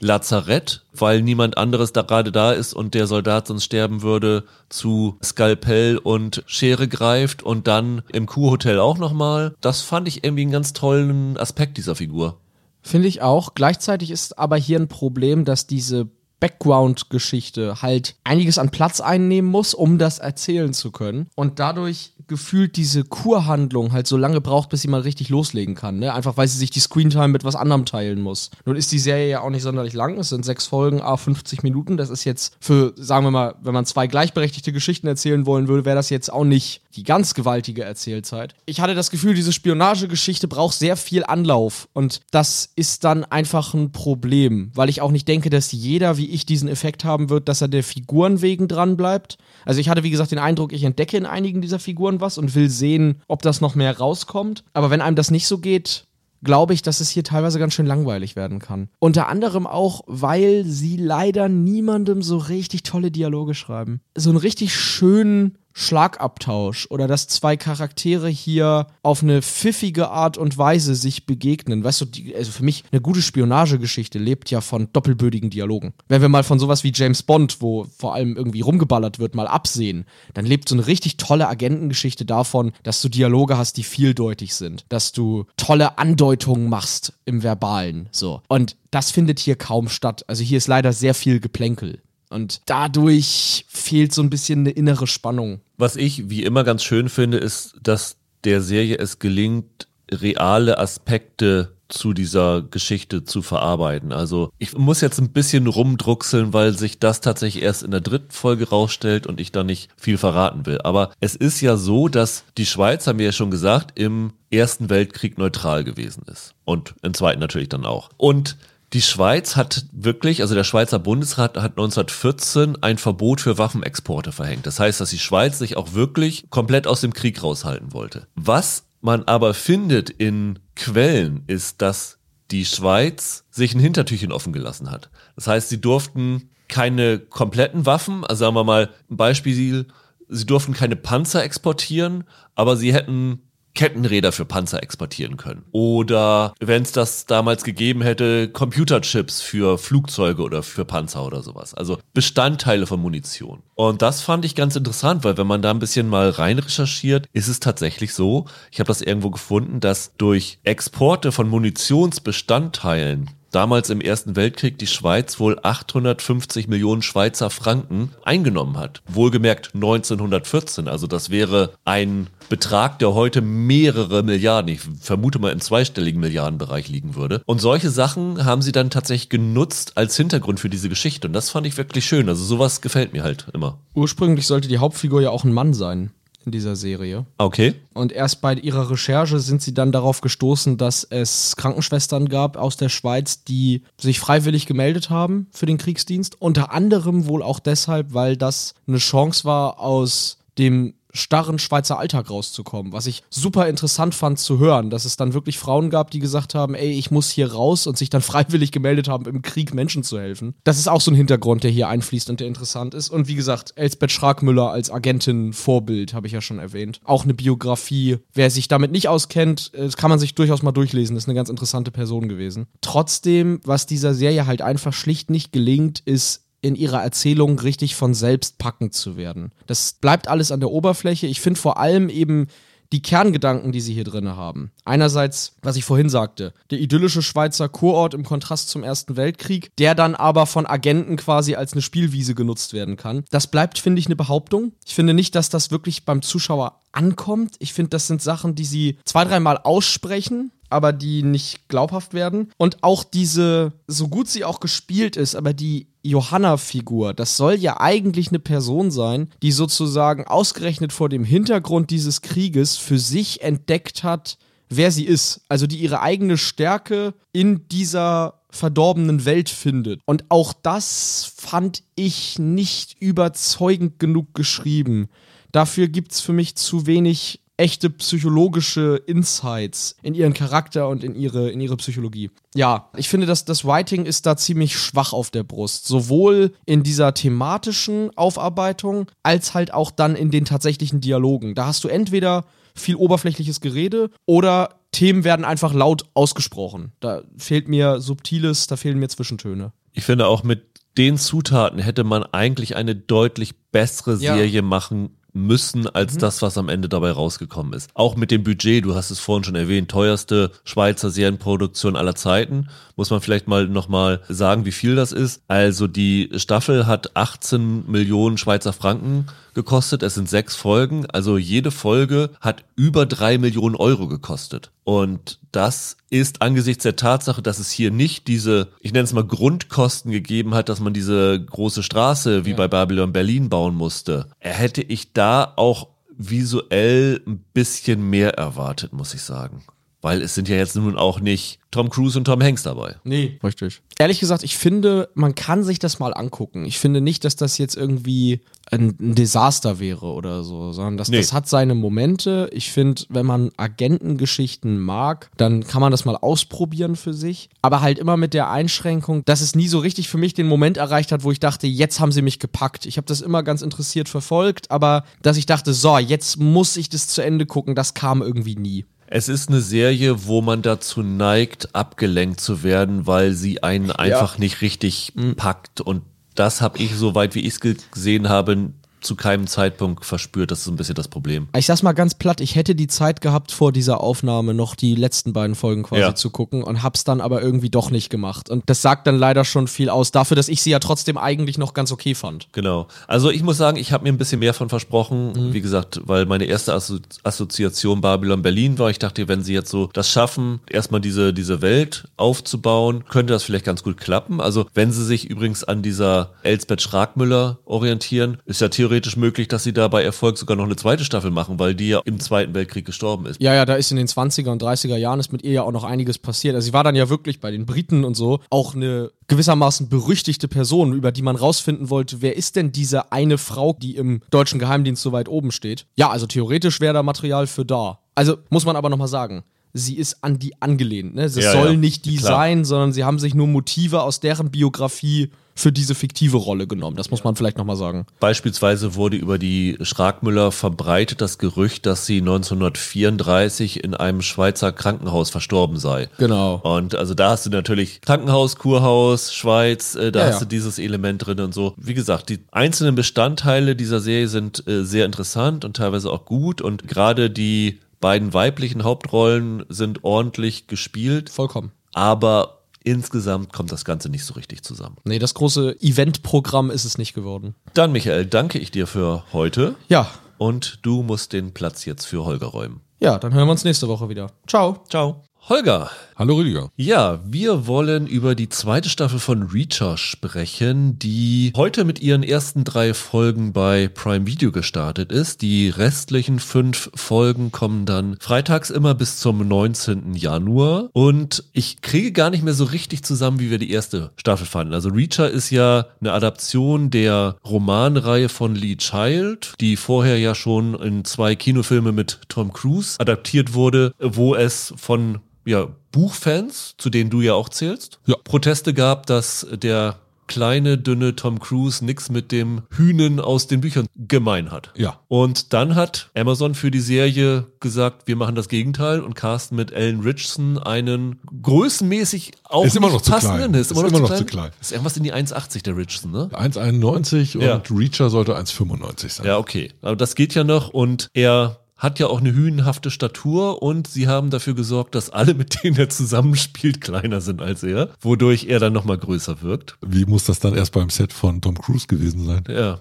Lazarett, weil niemand anderes da gerade da ist und der Soldat sonst sterben würde, zu Skalpell und Schere greift und dann im Kurhotel auch nochmal. Das fand ich irgendwie einen ganz tollen Aspekt dieser Figur. Finde ich auch. Gleichzeitig ist aber hier ein Problem, dass diese Background-Geschichte halt einiges an Platz einnehmen muss, um das erzählen zu können. Und dadurch gefühlt diese Kurhandlung halt so lange braucht, bis sie mal richtig loslegen kann. Ne? Einfach weil sie sich die Screentime mit was anderem teilen muss. Nun ist die Serie ja auch nicht sonderlich lang. Es sind sechs Folgen, a 50 Minuten. Das ist jetzt für, sagen wir mal, wenn man zwei gleichberechtigte Geschichten erzählen wollen würde, wäre das jetzt auch nicht die ganz gewaltige Erzählzeit. Ich hatte das Gefühl, diese Spionagegeschichte braucht sehr viel Anlauf. Und das ist dann einfach ein Problem, weil ich auch nicht denke, dass jeder wie ich diesen Effekt haben wird, dass er der Figuren wegen dran bleibt. Also ich hatte, wie gesagt, den Eindruck, ich entdecke in einigen dieser Figuren was und will sehen, ob das noch mehr rauskommt. Aber wenn einem das nicht so geht, glaube ich, dass es hier teilweise ganz schön langweilig werden kann. Unter anderem auch, weil sie leider niemandem so richtig tolle Dialoge schreiben. So einen richtig schönen Schlagabtausch oder dass zwei Charaktere hier auf eine pfiffige Art und Weise sich begegnen. Weißt du, die, also für mich eine gute Spionagegeschichte lebt ja von doppelbödigen Dialogen. Wenn wir mal von sowas wie James Bond, wo vor allem irgendwie rumgeballert wird, mal absehen, dann lebt so eine richtig tolle Agentengeschichte davon, dass du Dialoge hast, die vieldeutig sind, dass du tolle Andeutungen machst im Verbalen, so. Und das findet hier kaum statt. Also hier ist leider sehr viel Geplänkel. Und dadurch fehlt so ein bisschen eine innere Spannung. Was ich wie immer ganz schön finde, ist, dass der Serie es gelingt, reale Aspekte zu dieser Geschichte zu verarbeiten. Also ich muss jetzt ein bisschen rumdruckseln, weil sich das tatsächlich erst in der dritten Folge rausstellt und ich da nicht viel verraten will. Aber es ist ja so, dass die Schweiz, haben wir ja schon gesagt, im Ersten Weltkrieg neutral gewesen ist. Und im Zweiten natürlich dann auch. Und die Schweiz hat wirklich, also der Schweizer Bundesrat hat 1914 ein Verbot für Waffenexporte verhängt. Das heißt, dass die Schweiz sich auch wirklich komplett aus dem Krieg raushalten wollte. Was man aber findet in Quellen ist, dass die Schweiz sich ein Hintertürchen offen gelassen hat. Das heißt, sie durften keine kompletten Waffen, also sagen wir mal ein Beispiel, sie durften keine Panzer exportieren, aber sie hätten Kettenräder für Panzer exportieren können. Oder wenn es das damals gegeben hätte, Computerchips für Flugzeuge oder für Panzer oder sowas. Also Bestandteile von Munition. Und das fand ich ganz interessant, weil wenn man da ein bisschen mal rein recherchiert, ist es tatsächlich so, ich habe das irgendwo gefunden, dass durch Exporte von Munitionsbestandteilen damals im Ersten Weltkrieg die Schweiz wohl 850 Millionen Schweizer Franken eingenommen hat. Wohlgemerkt 1914. Also das wäre ein Betrag, der heute mehrere Milliarden, ich vermute mal im zweistelligen Milliardenbereich liegen würde. Und solche Sachen haben sie dann tatsächlich genutzt als Hintergrund für diese Geschichte. Und das fand ich wirklich schön. Also sowas gefällt mir halt immer. Ursprünglich sollte die Hauptfigur ja auch ein Mann sein in dieser Serie. Okay. Und erst bei ihrer Recherche sind sie dann darauf gestoßen, dass es Krankenschwestern gab aus der Schweiz, die sich freiwillig gemeldet haben für den Kriegsdienst. Unter anderem wohl auch deshalb, weil das eine Chance war, aus dem starren Schweizer Alltag rauszukommen, was ich super interessant fand zu hören, dass es dann wirklich Frauen gab, die gesagt haben, ey, ich muss hier raus und sich dann freiwillig gemeldet haben, im Krieg Menschen zu helfen. Das ist auch so ein Hintergrund, der hier einfließt und der interessant ist. Und wie gesagt, Elsbeth Schragmüller als Agentin Vorbild, habe ich ja schon erwähnt. Auch eine Biografie. Wer sich damit nicht auskennt, äh, kann man sich durchaus mal durchlesen. Das ist eine ganz interessante Person gewesen. Trotzdem, was dieser Serie halt einfach schlicht nicht gelingt, ist in ihrer Erzählung richtig von selbst packend zu werden. Das bleibt alles an der Oberfläche. Ich finde vor allem eben die Kerngedanken, die sie hier drin haben. Einerseits, was ich vorhin sagte, der idyllische Schweizer Kurort im Kontrast zum Ersten Weltkrieg, der dann aber von Agenten quasi als eine Spielwiese genutzt werden kann. Das bleibt, finde ich, eine Behauptung. Ich finde nicht, dass das wirklich beim Zuschauer ankommt. Ich finde, das sind Sachen, die sie zwei, dreimal aussprechen, aber die nicht glaubhaft werden. Und auch diese, so gut sie auch gespielt ist, aber die Johanna-Figur, das soll ja eigentlich eine Person sein, die sozusagen ausgerechnet vor dem Hintergrund dieses Krieges für sich entdeckt hat, wer sie ist. Also die ihre eigene Stärke in dieser verdorbenen Welt findet. Und auch das fand ich nicht überzeugend genug geschrieben. Dafür gibt es für mich zu wenig echte psychologische Insights in ihren Charakter und in ihre, in ihre Psychologie. Ja, ich finde, dass das Writing ist da ziemlich schwach auf der Brust. Sowohl in dieser thematischen Aufarbeitung als halt auch dann in den tatsächlichen Dialogen. Da hast du entweder viel oberflächliches Gerede oder Themen werden einfach laut ausgesprochen. Da fehlt mir Subtiles, da fehlen mir Zwischentöne. Ich finde auch mit den Zutaten hätte man eigentlich eine deutlich bessere Serie ja. machen müssen als mhm. das, was am Ende dabei rausgekommen ist. Auch mit dem Budget, du hast es vorhin schon erwähnt, teuerste Schweizer Serienproduktion aller Zeiten. Muss man vielleicht mal nochmal sagen, wie viel das ist. Also die Staffel hat 18 Millionen Schweizer Franken gekostet. Es sind sechs Folgen. Also jede Folge hat über drei Millionen Euro gekostet. Und das ist angesichts der Tatsache, dass es hier nicht diese, ich nenne es mal Grundkosten gegeben hat, dass man diese große Straße wie ja. bei Babylon Berlin bauen musste. Hätte ich da auch visuell ein bisschen mehr erwartet, muss ich sagen. Weil es sind ja jetzt nun auch nicht Tom Cruise und Tom Hanks dabei. Nee. Richtig. Ehrlich gesagt, ich finde, man kann sich das mal angucken. Ich finde nicht, dass das jetzt irgendwie ein, ein Desaster wäre oder so, sondern das, nee. das hat seine Momente. Ich finde, wenn man Agentengeschichten mag, dann kann man das mal ausprobieren für sich. Aber halt immer mit der Einschränkung, dass es nie so richtig für mich den Moment erreicht hat, wo ich dachte, jetzt haben sie mich gepackt. Ich habe das immer ganz interessiert verfolgt, aber dass ich dachte, so, jetzt muss ich das zu Ende gucken, das kam irgendwie nie. Es ist eine Serie, wo man dazu neigt, abgelenkt zu werden, weil sie einen einfach nicht richtig mhm. packt. Und das habe ich, soweit wie ich es gesehen habe, zu keinem Zeitpunkt verspürt. Das ist ein bisschen das Problem. Ich sag's mal ganz platt, ich hätte die Zeit gehabt, vor dieser Aufnahme noch die letzten beiden Folgen quasi Ja. zu gucken und hab's dann aber irgendwie doch nicht gemacht. Und das sagt dann leider schon viel aus, dafür, dass ich sie ja trotzdem eigentlich noch ganz okay fand. Genau. Also ich muss sagen, ich habe mir ein bisschen mehr von versprochen. Wie gesagt, weil meine erste Asso Assoziation Babylon Berlin war. Ich dachte, wenn sie jetzt so das schaffen, erstmal diese, diese Welt aufzubauen, könnte das vielleicht ganz gut klappen. Also wenn sie sich übrigens an dieser Elsbeth Schragmüller orientieren, ist ja theoretisch möglich, dass sie da bei Erfolg sogar noch eine zweite Staffel machen, weil die ja im Zweiten Weltkrieg gestorben ist. Ja, ja, da ist in den 20er und 30er Jahren ist mit ihr ja auch noch einiges passiert. Also sie war dann ja wirklich bei den Briten und so auch eine gewissermaßen berüchtigte Person, über die man rausfinden wollte, wer ist denn diese eine Frau, die im deutschen Geheimdienst so weit oben steht. Ja, also theoretisch wäre da Material für da. Also muss man aber nochmal sagen, sie ist an die angelehnt. Ne? Es Ja, soll ja, nicht die klar. sein, sondern sie haben sich nur Motive aus deren Biografie für diese fiktive Rolle genommen. Das muss man vielleicht nochmal sagen. Beispielsweise wurde über die Schragmüller verbreitet das Gerücht, dass sie 1934 in einem Schweizer Krankenhaus verstorben sei. Genau. Und also da hast du natürlich Krankenhaus, Kurhaus, Schweiz, äh, da Ja, hast ja. du dieses Element drin und so. Wie gesagt, die einzelnen Bestandteile dieser Serie sind äh, sehr interessant und teilweise auch gut und gerade die beiden weiblichen Hauptrollen sind ordentlich gespielt, Vollkommen. aber insgesamt kommt das Ganze nicht so richtig zusammen. Nee, das große Eventprogramm ist es nicht geworden. Dann, Michael, danke ich dir für heute. Ja, Und du musst den Platz jetzt für Holger räumen. ja, dann hören wir uns nächste Woche wieder. Ciao. Ciao. Holger. Hallo Rüdiger. Ja, wir wollen über die zweite Staffel von Reacher sprechen, die heute mit ihren ersten drei Folgen bei Prime Video gestartet ist. Die restlichen fünf Folgen kommen dann freitags immer bis zum 19. Januar. Und ich kriege gar nicht mehr so richtig zusammen, wie wir die erste Staffel fanden. Also Reacher ist ja eine Adaption der Romanreihe von Lee Child, die vorher ja schon in zwei Kinofilme mit Tom Cruise adaptiert wurde, wo es von ja, Buchfans, zu denen du ja auch zählst, Ja. Proteste gab, dass der kleine, dünne Tom Cruise nichts mit dem Hühnen aus den Büchern gemein hat. Ja. Und dann hat Amazon für die Serie gesagt, wir machen das Gegenteil und casten mit Ellen Richardson einen größenmäßig auch Ist immer noch zu passenden. klein. Ist immer, noch, zu klein. klein. Ist irgendwas in die 1,80 der Richardson, ne? 1,91 Ja. und Reacher sollte 1,95 sein. Ja, okay. Aber das geht ja noch und er hat ja auch eine hünenhafte Statur und sie haben dafür gesorgt, dass alle, mit denen er zusammenspielt, kleiner sind als er, wodurch er dann nochmal größer wirkt. Wie muss das dann erst beim Set von Tom Cruise gewesen sein? Ja.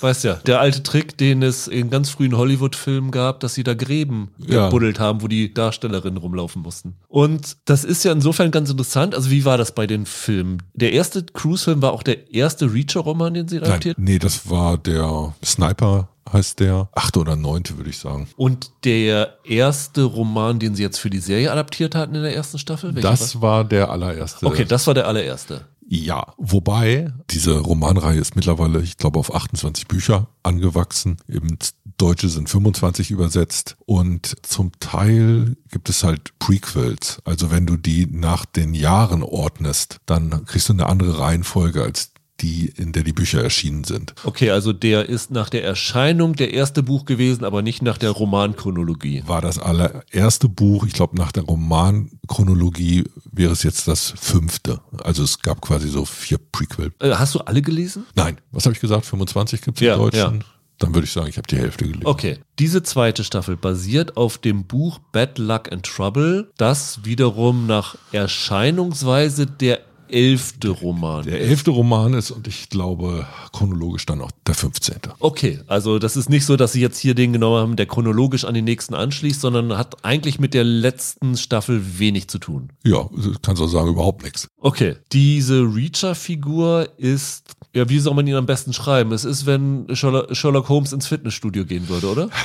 Weißt ja, der alte Trick, den es in ganz frühen Hollywood-Filmen gab, dass sie da Gräben Ja. gebuddelt haben, wo die Darstellerinnen rumlaufen mussten. Und das ist ja insofern ganz interessant. Also wie war das bei den Filmen? Der erste Cruise-Film war auch der erste Reacher-Roman, den sie Nein, adaptiert? nee, das war der Sniper, heißt der. Achte oder neunte, würde ich sagen. Und der erste Roman, den sie jetzt für die Serie adaptiert hatten in der ersten Staffel? Welcher Das war der allererste. Okay, das war der allererste. Ja, wobei diese Romanreihe ist mittlerweile, ich glaube, auf 28 Bücher angewachsen. Im Deutsche sind 25 übersetzt und zum Teil gibt es halt Prequels. Also wenn du die nach den Jahren ordnest, dann kriegst du eine andere Reihenfolge als die, in der die Bücher erschienen sind. Okay, also der ist nach der Erscheinung der erste Buch gewesen, aber nicht nach der Romanchronologie. War das allererste Buch, ich glaube nach der Romanchronologie wäre es jetzt das fünfte. Also es gab quasi so vier Prequel. Äh, hast du alle gelesen? Nein, was habe ich gesagt? 25 gibt es Ja, im Deutschen? ja. Dann würde ich sagen, ich habe die Hälfte gelesen. Okay. Diese zweite Staffel basiert auf dem Buch Bad Luck and Trouble, das wiederum nach Erscheinungsweise der elfte Roman. Der elfte Roman ist und ich glaube chronologisch dann auch der 15. Okay, also das ist nicht so, dass sie jetzt hier den genommen haben, der chronologisch an den nächsten anschließt, sondern hat eigentlich mit der letzten Staffel wenig zu tun. Ja, kannst du sagen, überhaupt nichts. Okay, diese Reacher-Figur ist, ja, wie soll man ihn am besten schreiben? Es ist, wenn Sherlock Holmes ins Fitnessstudio gehen würde, oder?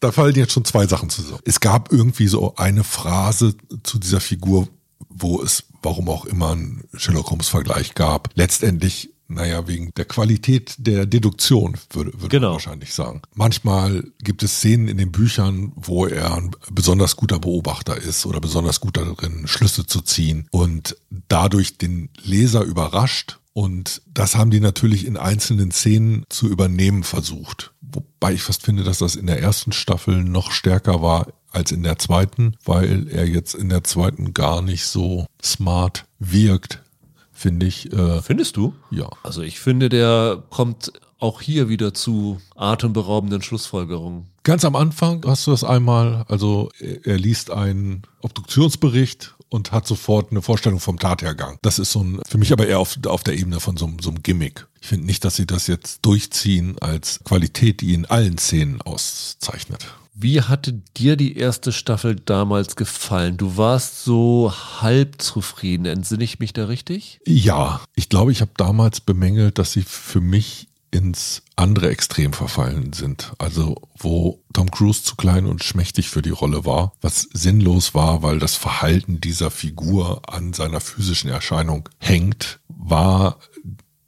Da fallen jetzt schon zwei Sachen zusammen. Es gab irgendwie so eine Phrase zu dieser Figur, wo es, warum auch immer, einen Sherlock Holmes-Vergleich gab. Letztendlich, naja, wegen der Qualität der Deduktion, würde, würde Genau. man wahrscheinlich sagen. Manchmal gibt es Szenen in den Büchern, wo er ein besonders guter Beobachter ist oder besonders gut darin, Schlüsse zu ziehen und dadurch den Leser überrascht. Und das haben die natürlich in einzelnen Szenen zu übernehmen versucht. Wobei ich fast finde, dass das in der ersten Staffel noch stärker war als in der zweiten, weil er jetzt in der zweiten gar nicht so smart wirkt, finde ich. Äh, Findest du? ja. Also ich finde, der kommt auch hier wieder zu atemberaubenden Schlussfolgerungen? Ganz am Anfang hast du das einmal, also er liest einen Obduktionsbericht und hat sofort eine Vorstellung vom Tathergang. Das ist so ein, für mich aber eher auf, auf der Ebene von so, so einem Gimmick. Ich finde nicht, dass sie das jetzt durchziehen als Qualität, die in allen Szenen auszeichnet. Wie hatte dir die erste Staffel damals gefallen? Du warst so halb zufrieden, entsinne ich mich da richtig? Ja, ich glaube, ich habe damals bemängelt, dass sie für mich ins andere Extrem verfallen sind. Also wo Tom Cruise zu klein und schmächtig für die Rolle war, was sinnlos war, weil das Verhalten dieser Figur an seiner physischen Erscheinung hängt, war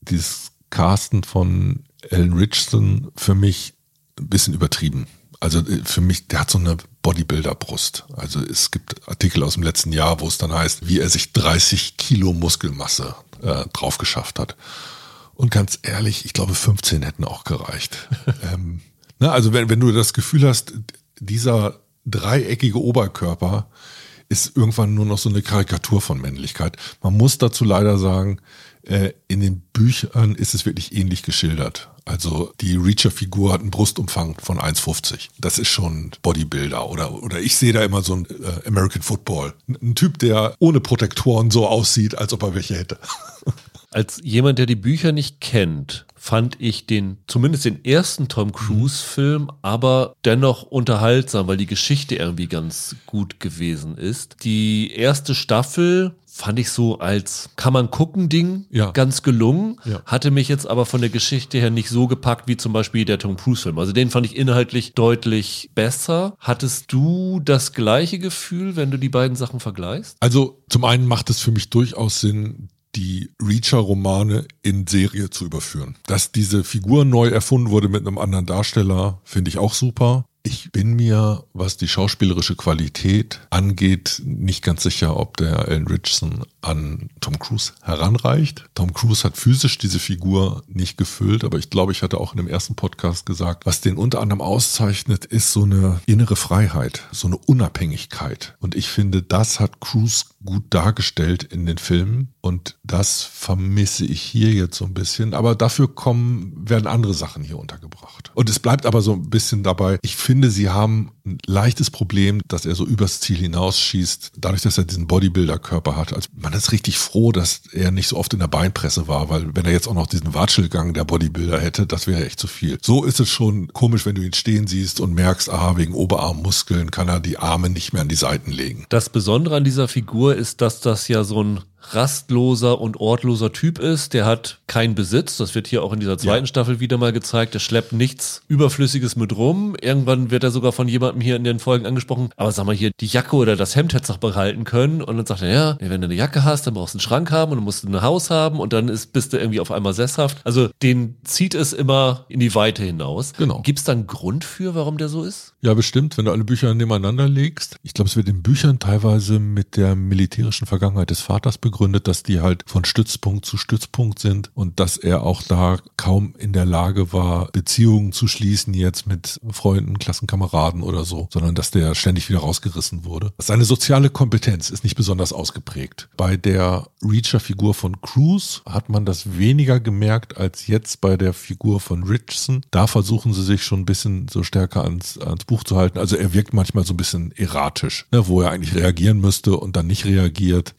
dieses Casten von Ellen Richardson für mich ein bisschen übertrieben. Also äh, für mich, der hat so eine Bodybuilder-Brust. Also es gibt Artikel aus dem letzten Jahr, wo es dann heißt, wie er sich 30 Kilo Muskelmasse äh, drauf geschafft hat. Und ganz ehrlich, ich glaube 15 hätten auch gereicht. ähm, na, also wenn, wenn du das Gefühl hast, dieser dreieckige Oberkörper ist irgendwann nur noch so eine Karikatur von Männlichkeit. Man muss dazu leider sagen, äh, in den Büchern ist es wirklich ähnlich geschildert. Also die Reacher-Figur hat einen Brustumfang von 1,50. Das ist schon Bodybuilder oder, oder ich sehe da immer so ein äh, American Football. Ein Typ, der ohne Protektoren so aussieht, als ob er welche hätte. Als jemand, der die Bücher nicht kennt, fand ich den, zumindest den ersten Tom Cruise-Film, aber dennoch unterhaltsam, weil die Geschichte irgendwie ganz gut gewesen ist. Die erste Staffel fand ich so als kann man gucken Ding Ja. ganz gelungen, Ja. hatte mich jetzt aber von der Geschichte her nicht so gepackt wie zum Beispiel der Tom Cruise Film. Also den fand ich inhaltlich deutlich besser. Hattest du das gleiche Gefühl, wenn du die beiden Sachen vergleichst? Also zum einen macht es für mich durchaus Sinn, die Reacher-Romane in Serie zu überführen. Dass diese Figur neu erfunden wurde mit einem anderen Darsteller, finde ich auch super. Ich bin mir, was die schauspielerische Qualität angeht, nicht ganz sicher, ob der Alan Richardson an Tom Cruise heranreicht. Tom Cruise hat physisch diese Figur nicht gefüllt, aber ich glaube, ich hatte auch in dem ersten Podcast gesagt, was den unter anderem auszeichnet, ist so eine innere Freiheit, so eine Unabhängigkeit. Und ich finde, das hat Cruise gut dargestellt in den Filmen und das vermisse ich hier jetzt so ein bisschen. Aber dafür kommen, werden andere Sachen hier untergebracht. Und es bleibt aber so ein bisschen dabei. Ich finde, sie haben ein leichtes Problem, dass er so übers Ziel hinausschießt, dadurch, dass er diesen Bodybuilder-Körper hat. Also man ist richtig froh, dass er nicht so oft in der Beinpresse war, weil wenn er jetzt auch noch diesen Watschelgang der Bodybuilder hätte, das wäre echt zu viel. So ist es schon komisch, wenn du ihn stehen siehst und merkst, aha, wegen Oberarmmuskeln kann er die Arme nicht mehr an die Seiten legen. Das Besondere an dieser Figur ist, dass das ja so ein rastloser und ortloser Typ ist. Der hat keinen Besitz. Das wird hier auch in dieser zweiten Ja. Staffel wieder mal gezeigt. Der schleppt nichts Überflüssiges mit rum. Irgendwann wird er sogar von jemandem hier in den Folgen angesprochen. Aber sag mal hier, die Jacke oder das Hemd hättest du behalten können. Und dann sagt er, ja, wenn du eine Jacke hast, dann brauchst du einen Schrank haben und dann musst du ein Haus haben und dann ist, bist du irgendwie auf einmal sesshaft. Also den zieht es immer in die Weite hinaus. Genau. Gibt es da einen Grund für, warum der so ist? Ja, bestimmt, wenn du alle Bücher nebeneinander legst. Ich glaube, es wird in Büchern teilweise mit der militärischen Vergangenheit des Vaters begründet, dass die halt von Stützpunkt zu Stützpunkt sind und dass er auch da kaum in der Lage war, Beziehungen zu schließen jetzt mit Freunden, Klassenkameraden oder so, sondern dass der ständig wieder rausgerissen wurde. Seine soziale Kompetenz ist nicht besonders ausgeprägt. Bei der Reacher-Figur von Cruz hat man das weniger gemerkt als jetzt bei der Figur von Richardson. Da versuchen sie sich schon ein bisschen so stärker ans, ans Buch zu halten. Also er wirkt manchmal so ein bisschen erratisch, ne, wo er eigentlich reagieren müsste und dann nicht reagiert.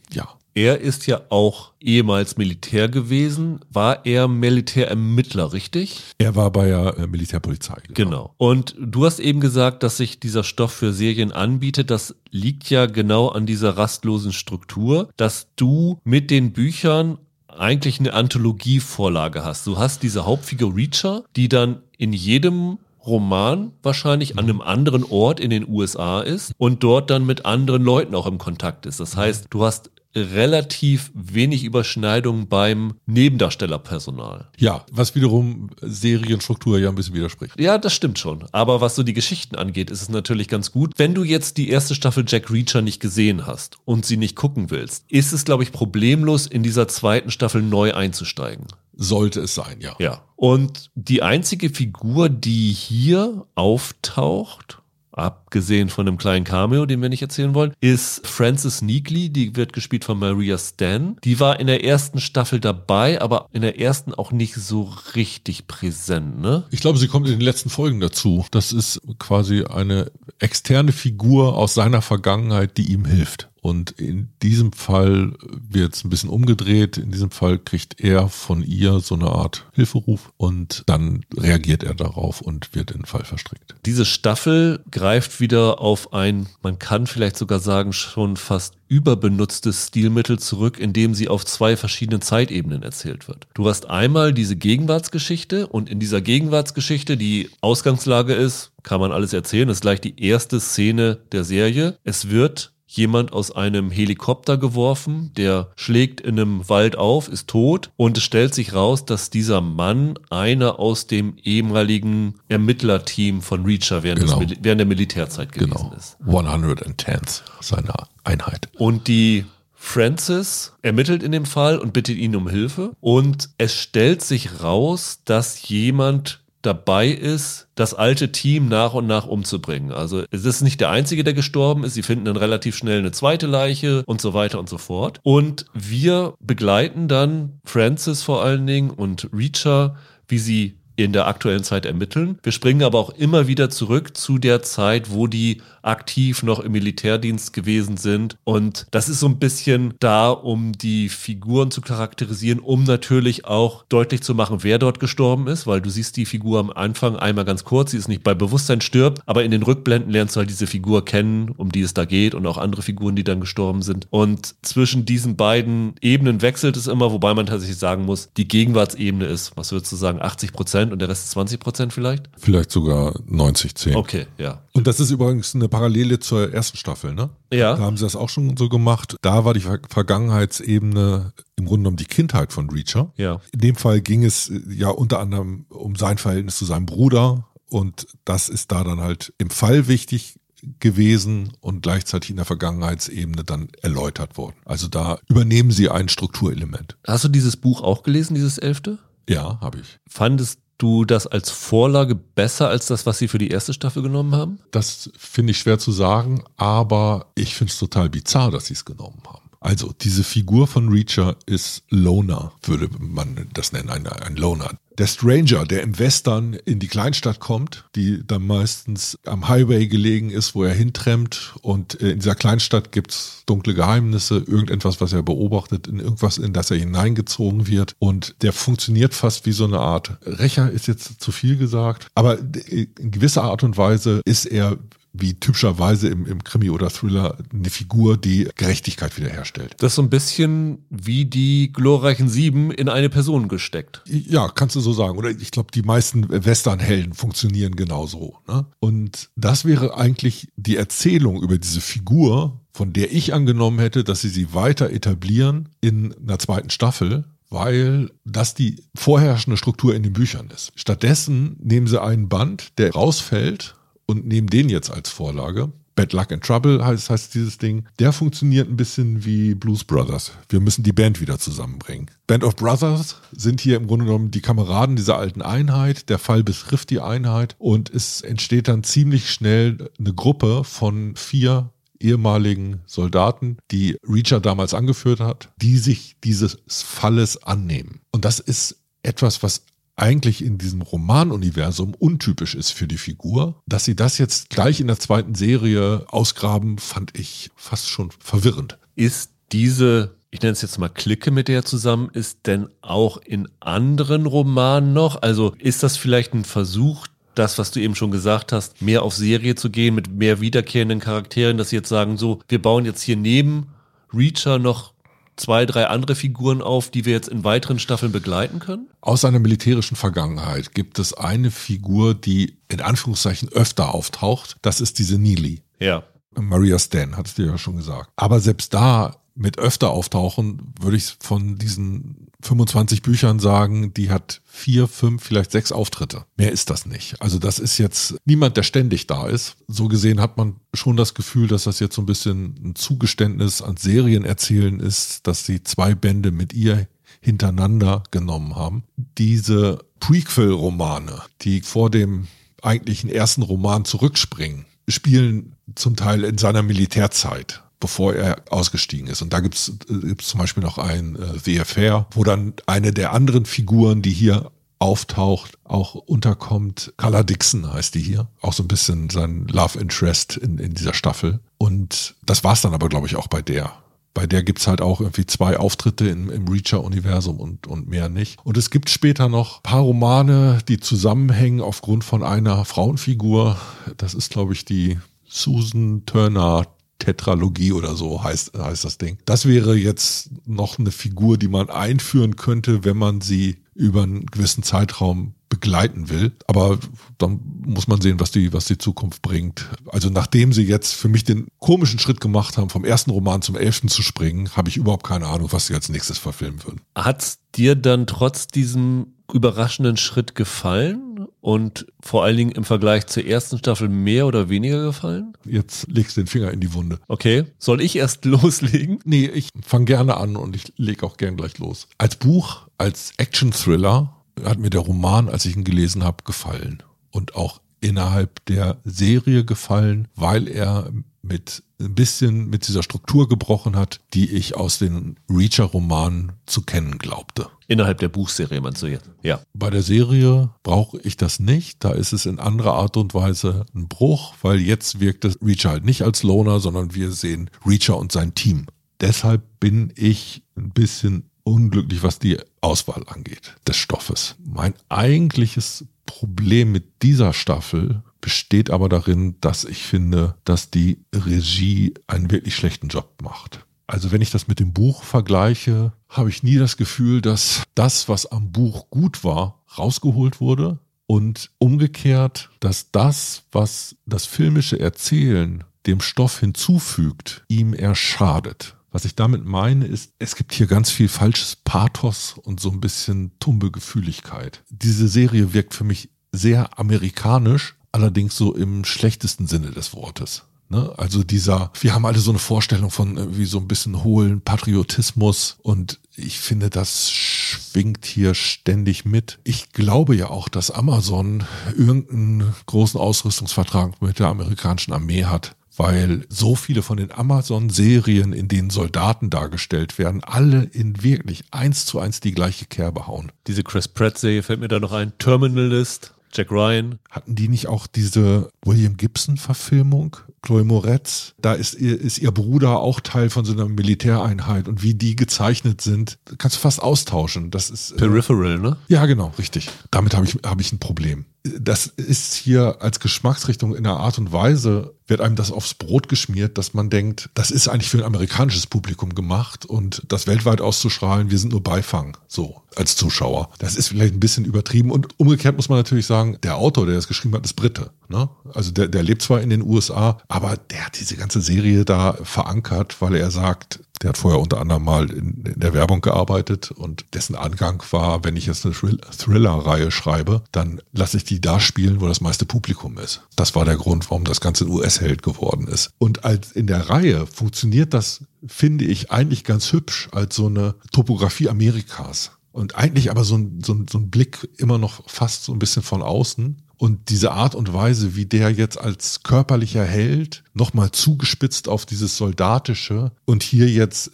Er ist ja auch ehemals Militär gewesen. War er Militärermittler, richtig? er war bei der äh, Militärpolizei. Genau. Und du hast eben gesagt, dass sich dieser Stoff für Serien anbietet. Das liegt ja genau an dieser rastlosen Struktur, dass du mit den Büchern eigentlich eine Anthologievorlage hast. Du hast diese Hauptfigur Reacher, die dann in jedem Roman wahrscheinlich an einem anderen Ort in den USA ist und dort dann mit anderen Leuten auch im Kontakt ist. Das heißt, du hast relativ wenig Überschneidung beim Nebendarstellerpersonal. Ja, was wiederum Serienstruktur ja ein bisschen widerspricht. Ja, das stimmt schon. Aber was so die Geschichten angeht, ist es natürlich ganz gut. Wenn du jetzt die erste Staffel Jack Reacher nicht gesehen hast und sie nicht gucken willst, ist es, glaube ich, problemlos, in dieser zweiten Staffel neu einzusteigen. Sollte es sein, ja. Ja. Und die einzige Figur, die hier auftaucht, abgesehen von einem kleinen Cameo, den wir nicht erzählen wollen, ist Frances Neagley, die wird gespielt von Maria Stan. Die war in der ersten Staffel dabei, aber in der ersten auch nicht so richtig präsent, ne? Ich glaube, sie kommt in den letzten Folgen dazu. Das ist quasi eine externe Figur aus seiner Vergangenheit, die ihm hilft. Und in diesem Fall wird es ein bisschen umgedreht. In diesem Fall kriegt er von ihr so eine Art Hilferuf und dann reagiert er darauf und wird in den Fall verstrickt. Diese Staffel greift wieder auf ein, man kann vielleicht sogar sagen, schon fast überbenutztes Stilmittel zurück, indem sie auf zwei verschiedenen Zeitebenen erzählt wird. Du hast einmal diese Gegenwartsgeschichte und in dieser Gegenwartsgeschichte die Ausgangslage ist, kann man alles erzählen, ist gleich die erste Szene der Serie. Es wird jemand aus einem Helikopter geworfen, der schlägt in einem Wald auf, ist tot und es stellt sich raus, dass dieser Mann einer aus dem ehemaligen Ermittlerteam von Reacher während, Genau. des, während der Militärzeit gewesen Genau. ist. 110th seiner Einheit. Und die Francis ermittelt in dem Fall und bittet ihn um Hilfe. Und es stellt sich raus, dass jemand dabei ist, das alte Team nach und nach umzubringen. Also es ist nicht der einzige, der gestorben ist. Sie finden dann relativ schnell eine zweite Leiche und so weiter und so fort. Und wir begleiten dann Francis vor allen Dingen und Reacher, wie sie in der aktuellen Zeit ermitteln. Wir springen aber auch immer wieder zurück zu der Zeit, wo die aktiv noch im Militärdienst gewesen sind. Und das ist so ein bisschen da, um die Figuren zu charakterisieren, um natürlich auch deutlich zu machen, wer dort gestorben ist, weil du siehst die Figur am Anfang einmal ganz kurz, sie ist nicht bei Bewusstsein stirbt, aber in den Rückblenden lernst du halt diese Figur kennen, um die es da geht und auch andere Figuren, die dann gestorben sind. Und zwischen diesen beiden Ebenen wechselt es immer, wobei man tatsächlich sagen muss, die Gegenwartsebene ist, was würdest du sagen, 80 Prozent und der Rest 20 Prozent vielleicht? Vielleicht sogar 90-10. Okay, ja. Und das ist übrigens eine Parallele zur ersten Staffel, ne? Ja. Da haben sie das auch schon so gemacht. Da war die Ver Vergangenheitsebene im Grunde genommen die Kindheit von Reacher. Ja. In dem Fall ging es äh, ja unter anderem um sein Verhältnis zu seinem Bruder und das ist da dann halt im Fall wichtig gewesen und gleichzeitig in der Vergangenheitsebene dann erläutert worden. Also da übernehmen sie ein Strukturelement. Hast du dieses Buch auch gelesen, dieses elfte? Ja, habe ich. Fandest du das als Vorlage besser als das, was sie für die erste Staffel genommen haben? Das finde ich schwer zu sagen, aber ich finde es total bizarr, dass sie es genommen haben. Also diese Figur von Reacher ist Loner, würde man das nennen, ein, ein Loner. Der Stranger, der im Western in die Kleinstadt kommt, die dann meistens am Highway gelegen ist, wo er hintrennt. Und äh, in dieser Kleinstadt gibt's dunkle Geheimnisse, irgendetwas, was er beobachtet, in irgendwas, in das er hineingezogen wird. Und der funktioniert fast wie so eine Art Rächer, ist jetzt zu viel gesagt. Aber äh, in gewisser Art und Weise ist er wie typischerweise im, im Krimi oder Thriller eine Figur, die Gerechtigkeit wiederherstellt. Das ist so ein bisschen wie die glorreichen Sieben in eine Person gesteckt. Ja, kannst du so sagen. Oder ich glaube, die meisten Westernhelden funktionieren genauso. Ne? Und das wäre eigentlich die Erzählung über diese Figur, von der ich angenommen hätte, dass sie sie weiter etablieren in einer zweiten Staffel, weil das die vorherrschende Struktur in den Büchern ist. Stattdessen nehmen sie einen Band, der rausfällt und nehmen den jetzt als Vorlage. Bad Luck and Trouble heißt, heißt dieses Ding. Der funktioniert ein bisschen wie Blues Brothers. Wir müssen die Band wieder zusammenbringen. Band of Brothers sind hier im Grunde genommen die Kameraden dieser alten Einheit. Der Fall betrifft die Einheit und es entsteht dann ziemlich schnell eine Gruppe von vier ehemaligen Soldaten, die Reacher damals angeführt hat, die sich dieses Falles annehmen. Und das ist etwas, was eigentlich in diesem Romanuniversum untypisch ist für die Figur. Dass sie das jetzt gleich in der zweiten Serie ausgraben, fand ich fast schon verwirrend. Ist diese, ich nenne es jetzt mal Clique, mit der er zusammen ist, denn auch in anderen Romanen noch? Also ist das vielleicht ein Versuch, das, was du eben schon gesagt hast, mehr auf Serie zu gehen mit mehr wiederkehrenden Charakteren, dass sie jetzt sagen, so, wir bauen jetzt hier neben Reacher noch zwei, drei andere Figuren auf, die wir jetzt in weiteren Staffeln begleiten können? Aus seiner militärischen Vergangenheit gibt es eine Figur, die in Anführungszeichen öfter auftaucht. Das ist diese Neely. Ja. Maria Stan, hat es dir ja schon gesagt. Aber selbst da mit öfter auftauchen, würde ich von diesen 25 Büchern sagen, die hat vier, fünf, vielleicht sechs Auftritte. Mehr ist das nicht. Also das ist jetzt niemand, der ständig da ist. So gesehen hat man schon das Gefühl, dass das jetzt so ein bisschen ein Zugeständnis an Serienerzählen ist, dass sie zwei Bände mit ihr hintereinander genommen haben. Diese Prequel-Romane, die vor dem eigentlichen ersten Roman zurückspringen, spielen zum Teil in seiner Militärzeit bevor er ausgestiegen ist. Und da gibt's gibt's zum Beispiel noch ein äh, The Affair, wo dann eine der anderen Figuren, die hier auftaucht, auch unterkommt. Carla Dixon heißt die hier. Auch so ein bisschen sein Love Interest in, in dieser Staffel. Und das war's dann aber, glaube ich, auch bei der. Bei der gibt's halt auch irgendwie zwei Auftritte im, im Reacher-Universum und, und mehr nicht. Und es gibt später noch paar Romane, die zusammenhängen aufgrund von einer Frauenfigur. Das ist, glaube ich, die Susan Turner Tetralogie oder so heißt, heißt das Ding. Das wäre jetzt noch eine Figur, die man einführen könnte, wenn man sie über einen gewissen Zeitraum begleiten will. Aber dann muss man sehen, was die, was die Zukunft bringt. Also nachdem sie jetzt für mich den komischen Schritt gemacht haben, vom ersten Roman zum elften zu springen, habe ich überhaupt keine Ahnung, was sie als nächstes verfilmen würden. Hat's dir dann trotz diesem überraschenden Schritt gefallen? Und vor allen Dingen im Vergleich zur ersten Staffel mehr oder weniger gefallen? Jetzt legst du den Finger in die Wunde. Okay. Soll ich erst loslegen? Nee, ich fange gerne an und ich lege auch gern gleich los. Als Buch, als Action-Thriller hat mir der Roman, als ich ihn gelesen habe, gefallen. Und auch innerhalb der Serie gefallen, weil er mit ein bisschen mit dieser Struktur gebrochen hat, die ich aus den Reacher-Romanen zu kennen glaubte. Innerhalb der Buchserie, meinst du jetzt? Ja. Bei der Serie brauche ich das nicht. Da ist es in anderer Art und Weise ein Bruch, weil jetzt wirkt es Reacher halt nicht als Loner, sondern wir sehen Reacher und sein Team. Deshalb bin ich ein bisschen unglücklich, was die Auswahl angeht des Stoffes. Mein eigentliches Problem mit dieser Staffel besteht aber darin, dass ich finde, dass die Regie einen wirklich schlechten Job macht. Also wenn ich das mit dem Buch vergleiche, habe ich nie das Gefühl, dass das, was am Buch gut war, rausgeholt wurde und umgekehrt, dass das, was das filmische Erzählen dem Stoff hinzufügt, ihm eher schadet. Was ich damit meine, ist, es gibt hier ganz viel falsches Pathos und so ein bisschen tumbe Gefühligkeit. Diese Serie wirkt für mich sehr amerikanisch, allerdings so im schlechtesten Sinne des Wortes. Ne? Also dieser, wir haben alle so eine Vorstellung von wie so ein bisschen hohlen Patriotismus und ich finde, das schwingt hier ständig mit. Ich glaube ja auch, dass Amazon irgendeinen großen Ausrüstungsvertrag mit der amerikanischen Armee hat weil so viele von den Amazon-Serien, in denen Soldaten dargestellt werden, alle in wirklich eins zu eins die gleiche Kerbe hauen. Diese Chris Pratt-Serie fällt mir da noch ein. Terminalist, Jack Ryan. Hatten die nicht auch diese William Gibson-Verfilmung? Chloe Moretz, da ist ihr, ist ihr Bruder auch Teil von so einer Militäreinheit und wie die gezeichnet sind, kannst du fast austauschen. Das ist äh, Peripheral, ne? Ja, genau, richtig. Damit habe ich, hab ich ein Problem. Das ist hier als Geschmacksrichtung in der Art und Weise wird einem das aufs Brot geschmiert, dass man denkt, das ist eigentlich für ein amerikanisches Publikum gemacht und das weltweit auszustrahlen, wir sind nur Beifang, so als Zuschauer. Das ist vielleicht ein bisschen übertrieben und umgekehrt muss man natürlich sagen, der Autor, der das geschrieben hat, ist Brite. Ne? Also der, der lebt zwar in den USA, aber der hat diese ganze Serie da verankert, weil er sagt, der hat vorher unter anderem mal in, in der Werbung gearbeitet und dessen Angang war, wenn ich jetzt eine Thriller-Reihe schreibe, dann lasse ich die da spielen, wo das meiste Publikum ist. Das war der Grund, warum das Ganze ein US-Held geworden ist. Und als in der Reihe funktioniert das, finde ich, eigentlich ganz hübsch als so eine Topografie Amerikas. Und eigentlich aber so ein, so, ein, so ein Blick immer noch fast so ein bisschen von außen. Und diese Art und Weise, wie der jetzt als körperlicher Held nochmal zugespitzt auf dieses Soldatische und hier jetzt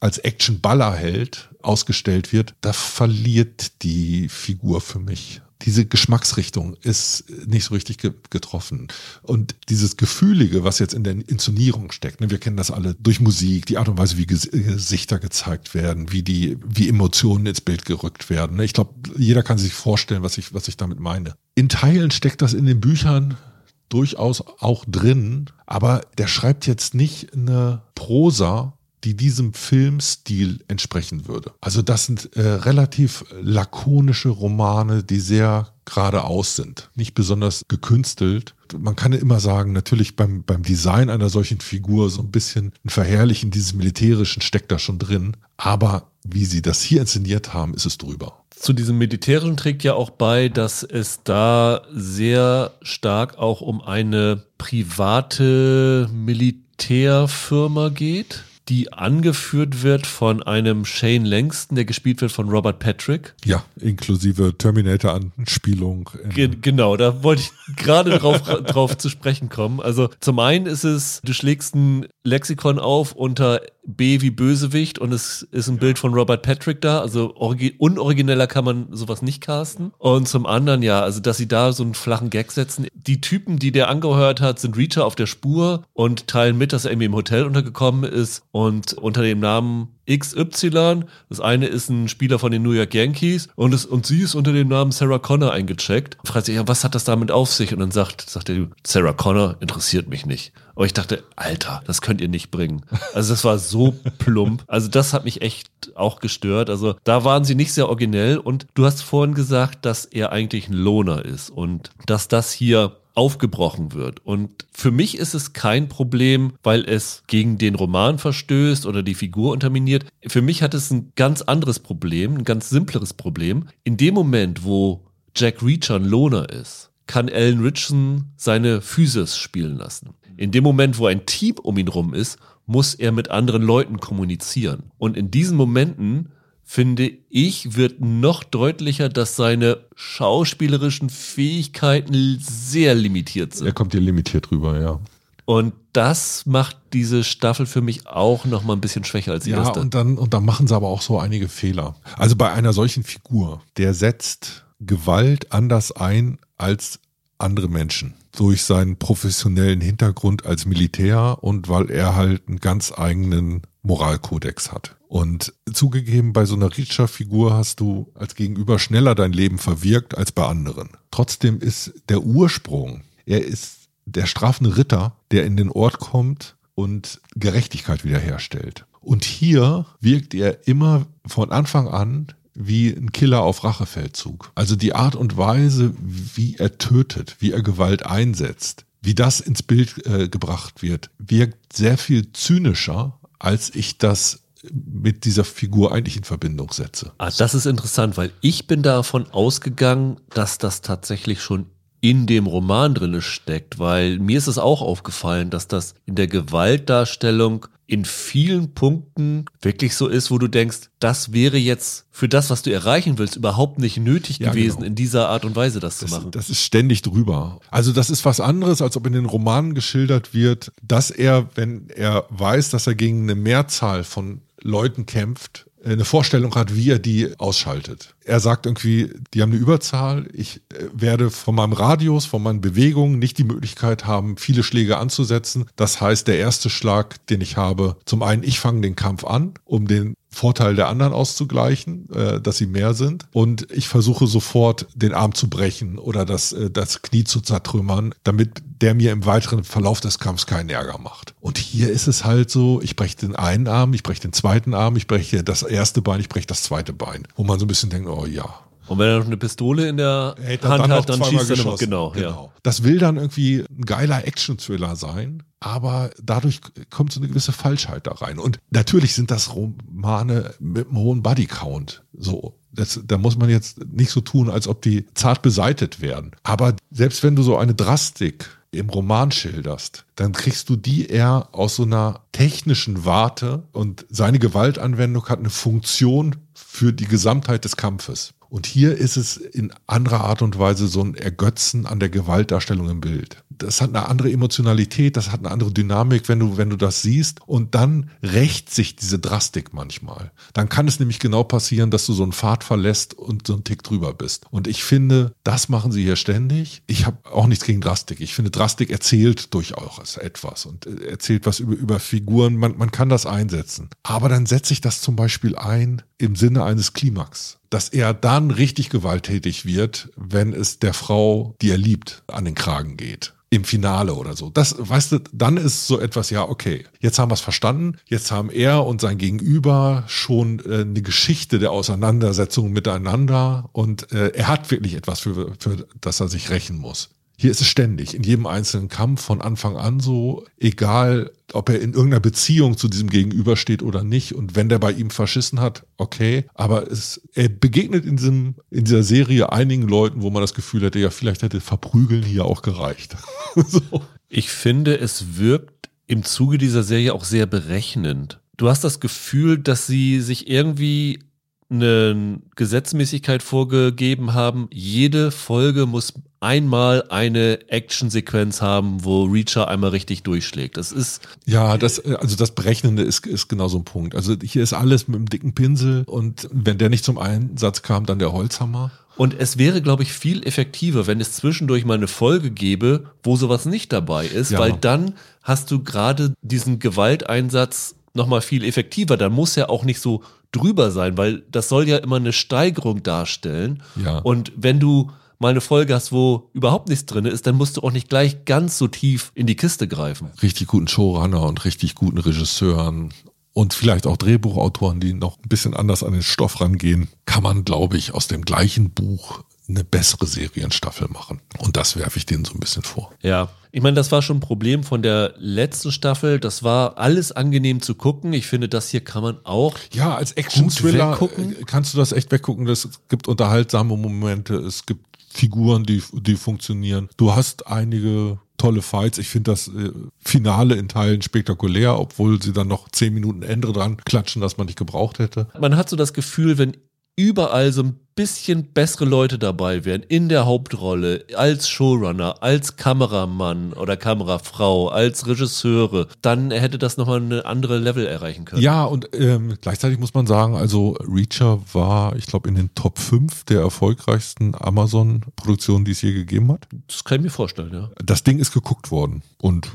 als Action-Ballerheld ausgestellt wird, da verliert die Figur für mich diese Geschmacksrichtung ist nicht so richtig ge getroffen. Und dieses Gefühlige, was jetzt in der Inszenierung steckt, ne, wir kennen das alle durch Musik, die Art und Weise, wie Ges Gesichter gezeigt werden, wie die, wie Emotionen ins Bild gerückt werden. Ne. Ich glaube, jeder kann sich vorstellen, was ich, was ich damit meine. In Teilen steckt das in den Büchern durchaus auch drin, aber der schreibt jetzt nicht eine Prosa, die diesem Filmstil entsprechen würde. Also das sind äh, relativ lakonische Romane, die sehr geradeaus sind, nicht besonders gekünstelt. Man kann immer sagen, natürlich beim, beim Design einer solchen Figur so ein bisschen ein Verherrlichen dieses Militärischen steckt da schon drin, aber wie sie das hier inszeniert haben, ist es drüber. Zu diesem Militärischen trägt ja auch bei, dass es da sehr stark auch um eine private Militärfirma geht die angeführt wird von einem Shane Langston, der gespielt wird von Robert Patrick. Ja, inklusive Terminator-Anspielung. Ge genau, da wollte ich gerade drauf, drauf zu sprechen kommen. Also zum einen ist es, du schlägst ein Lexikon auf unter B wie Bösewicht und es ist ein Bild von Robert Patrick da. Also unorigineller kann man sowas nicht casten. Und zum anderen, ja, also dass sie da so einen flachen Gag setzen. Die Typen, die der angehört hat, sind Reacher auf der Spur und teilen mit, dass er irgendwie im Hotel untergekommen ist und unter dem Namen XY. Das eine ist ein Spieler von den New York Yankees und, es, und sie ist unter dem Namen Sarah Connor eingecheckt. Fragt sich, ja, was hat das damit auf sich? Und dann sagt, sagt er, Sarah Connor interessiert mich nicht. Aber ich dachte, Alter, das könnt ihr nicht bringen. Also das war so plump. Also das hat mich echt auch gestört. Also da waren sie nicht sehr originell und du hast vorhin gesagt, dass er eigentlich ein Loner ist und dass das hier aufgebrochen wird. Und für mich ist es kein Problem, weil es gegen den Roman verstößt oder die Figur unterminiert. Für mich hat es ein ganz anderes Problem, ein ganz simpleres Problem. In dem Moment, wo Jack Reacher ein Loner ist, kann Alan Richardson seine Physis spielen lassen. In dem Moment, wo ein Team um ihn rum ist, muss er mit anderen Leuten kommunizieren. Und in diesen Momenten finde ich, wird noch deutlicher, dass seine schauspielerischen Fähigkeiten sehr limitiert sind. Er kommt hier limitiert rüber, ja. Und das macht diese Staffel für mich auch noch mal ein bisschen schwächer als die ja, erste. Und dann, und dann machen sie aber auch so einige Fehler. Also bei einer solchen Figur, der setzt Gewalt anders ein als andere Menschen. Durch seinen professionellen Hintergrund als Militär und weil er halt einen ganz eigenen Moralkodex hat. Und zugegeben, bei so einer Reacher-Figur hast du als Gegenüber schneller dein Leben verwirkt als bei anderen. Trotzdem ist der Ursprung, er ist der strafende Ritter, der in den Ort kommt und Gerechtigkeit wiederherstellt. Und hier wirkt er immer von Anfang an wie ein Killer auf Rachefeldzug. Also die Art und Weise, wie er tötet, wie er Gewalt einsetzt, wie das ins Bild äh, gebracht wird, wirkt sehr viel zynischer, als ich das mit dieser Figur eigentlich in Verbindung setze. Ah, das ist interessant, weil ich bin davon ausgegangen, dass das tatsächlich schon in dem Roman drinne steckt, weil mir ist es auch aufgefallen, dass das in der Gewaltdarstellung in vielen Punkten wirklich so ist, wo du denkst, das wäre jetzt für das, was du erreichen willst, überhaupt nicht nötig ja, gewesen, genau. in dieser Art und Weise das, das, zu machen. Das ist ständig drüber. Also das ist was anderes, als ob in den Romanen geschildert wird, dass er, wenn er weiß, dass er gegen eine Mehrzahl von Leuten kämpft, eine Vorstellung hat, wie er die ausschaltet. Er sagt irgendwie, die haben eine Überzahl, ich äh, werde von meinem Radius, von meinen Bewegungen nicht die Möglichkeit haben, viele Schläge anzusetzen. Das heißt, der erste Schlag, den ich habe, zum einen, ich fange den Kampf an, um den Vorteil der anderen auszugleichen, äh, dass sie mehr sind. Und ich versuche sofort den Arm zu brechen oder das, äh, das Knie zu zertrümmern, damit der mir im weiteren Verlauf des Kampfs keinen Ärger macht. Und hier ist es halt so, ich breche den einen Arm, ich breche den zweiten Arm, ich breche das erste Bein, ich breche das zweite Bein. Wo man so ein bisschen denkt, oh ja, und wenn er noch eine Pistole in der Hand dann hat, dann schießt er noch. Genau, genau. Ja. Das will dann irgendwie ein geiler Action-Thriller sein, aber dadurch kommt so eine gewisse Falschheit da rein. Und natürlich sind das Romane mit einem hohen Bodycount. So, das, da muss man jetzt nicht so tun, als ob die zart beseitet werden. Aber selbst wenn du so eine Drastik im Roman schilderst, dann kriegst du die eher aus so einer technischen Warte und seine Gewaltanwendung hat eine Funktion für die Gesamtheit des Kampfes. Und hier ist es in anderer Art und Weise so ein Ergötzen an der Gewaltdarstellung im Bild. Das hat eine andere Emotionalität, das hat eine andere Dynamik, wenn du, wenn du das siehst. Und dann rächt sich diese Drastik manchmal. Dann kann es nämlich genau passieren, dass du so einen Pfad verlässt und so einen Tick drüber bist. Und ich finde, das machen sie hier ständig. Ich habe auch nichts gegen Drastik. Ich finde, Drastik erzählt durchaus etwas und erzählt was über, über Figuren. Man, man kann das einsetzen. Aber dann setze ich das zum Beispiel ein im Sinne eines Klimax dass er dann richtig gewalttätig wird, wenn es der Frau, die er liebt, an den Kragen geht. Im Finale oder so. Das, weißt du, dann ist so etwas, ja, okay, jetzt haben wir es verstanden, jetzt haben er und sein Gegenüber schon äh, eine Geschichte der Auseinandersetzung miteinander und äh, er hat wirklich etwas, für, für das er sich rächen muss. Hier ist es ständig, in jedem einzelnen Kampf von Anfang an so, egal ob er in irgendeiner Beziehung zu diesem Gegenüber steht oder nicht. Und wenn der bei ihm verschissen hat, okay. Aber es, er begegnet in, diesem, in dieser Serie einigen Leuten, wo man das Gefühl hätte, ja, vielleicht hätte Verprügeln hier auch gereicht. so. Ich finde, es wirkt im Zuge dieser Serie auch sehr berechnend du hast das Gefühl, dass sie sich irgendwie eine Gesetzmäßigkeit vorgegeben haben. Jede Folge muss einmal eine Actionsequenz haben, wo Reacher einmal richtig durchschlägt. Das ist ja das also das Berechnende ist ist genau so ein Punkt. Also hier ist alles mit einem dicken Pinsel und wenn der nicht zum Einsatz kam, dann der Holzhammer. Und es wäre, glaube ich, viel effektiver, wenn es zwischendurch mal eine Folge gäbe, wo sowas nicht dabei ist, ja. weil dann hast du gerade diesen Gewalteinsatz nochmal viel effektiver. Dann muss er auch nicht so drüber sein, weil das soll ja immer eine Steigerung darstellen. Ja. Und wenn du mal eine Folge hast, wo überhaupt nichts drin ist, dann musst du auch nicht gleich ganz so tief in die Kiste greifen. Richtig guten Showrunner und richtig guten Regisseuren und vielleicht auch Drehbuchautoren, die noch ein bisschen anders an den Stoff rangehen, kann man, glaube ich, aus dem gleichen Buch eine bessere Serienstaffel machen. Und das werfe ich denen so ein bisschen vor. Ja, ich meine, das war schon ein Problem von der letzten Staffel. Das war alles angenehm zu gucken. Ich finde, das hier kann man auch. Ja, als Action-Thriller äh, kannst du das echt weggucken. Es gibt unterhaltsame Momente, es gibt Figuren, die, die funktionieren. Du hast einige tolle Fights. Ich finde das äh, Finale in Teilen spektakulär, obwohl sie dann noch zehn Minuten Ende dran klatschen, das man nicht gebraucht hätte. Man hat so das Gefühl, wenn überall so ein bisschen bessere Leute dabei wären, in der Hauptrolle, als Showrunner, als Kameramann oder Kamerafrau, als Regisseure, dann hätte das nochmal eine andere Level erreichen können. Ja, und ähm, gleichzeitig muss man sagen, also Reacher war, ich glaube, in den Top 5 der erfolgreichsten Amazon-Produktionen, die es je gegeben hat. Das kann ich mir vorstellen, ja. Das Ding ist geguckt worden und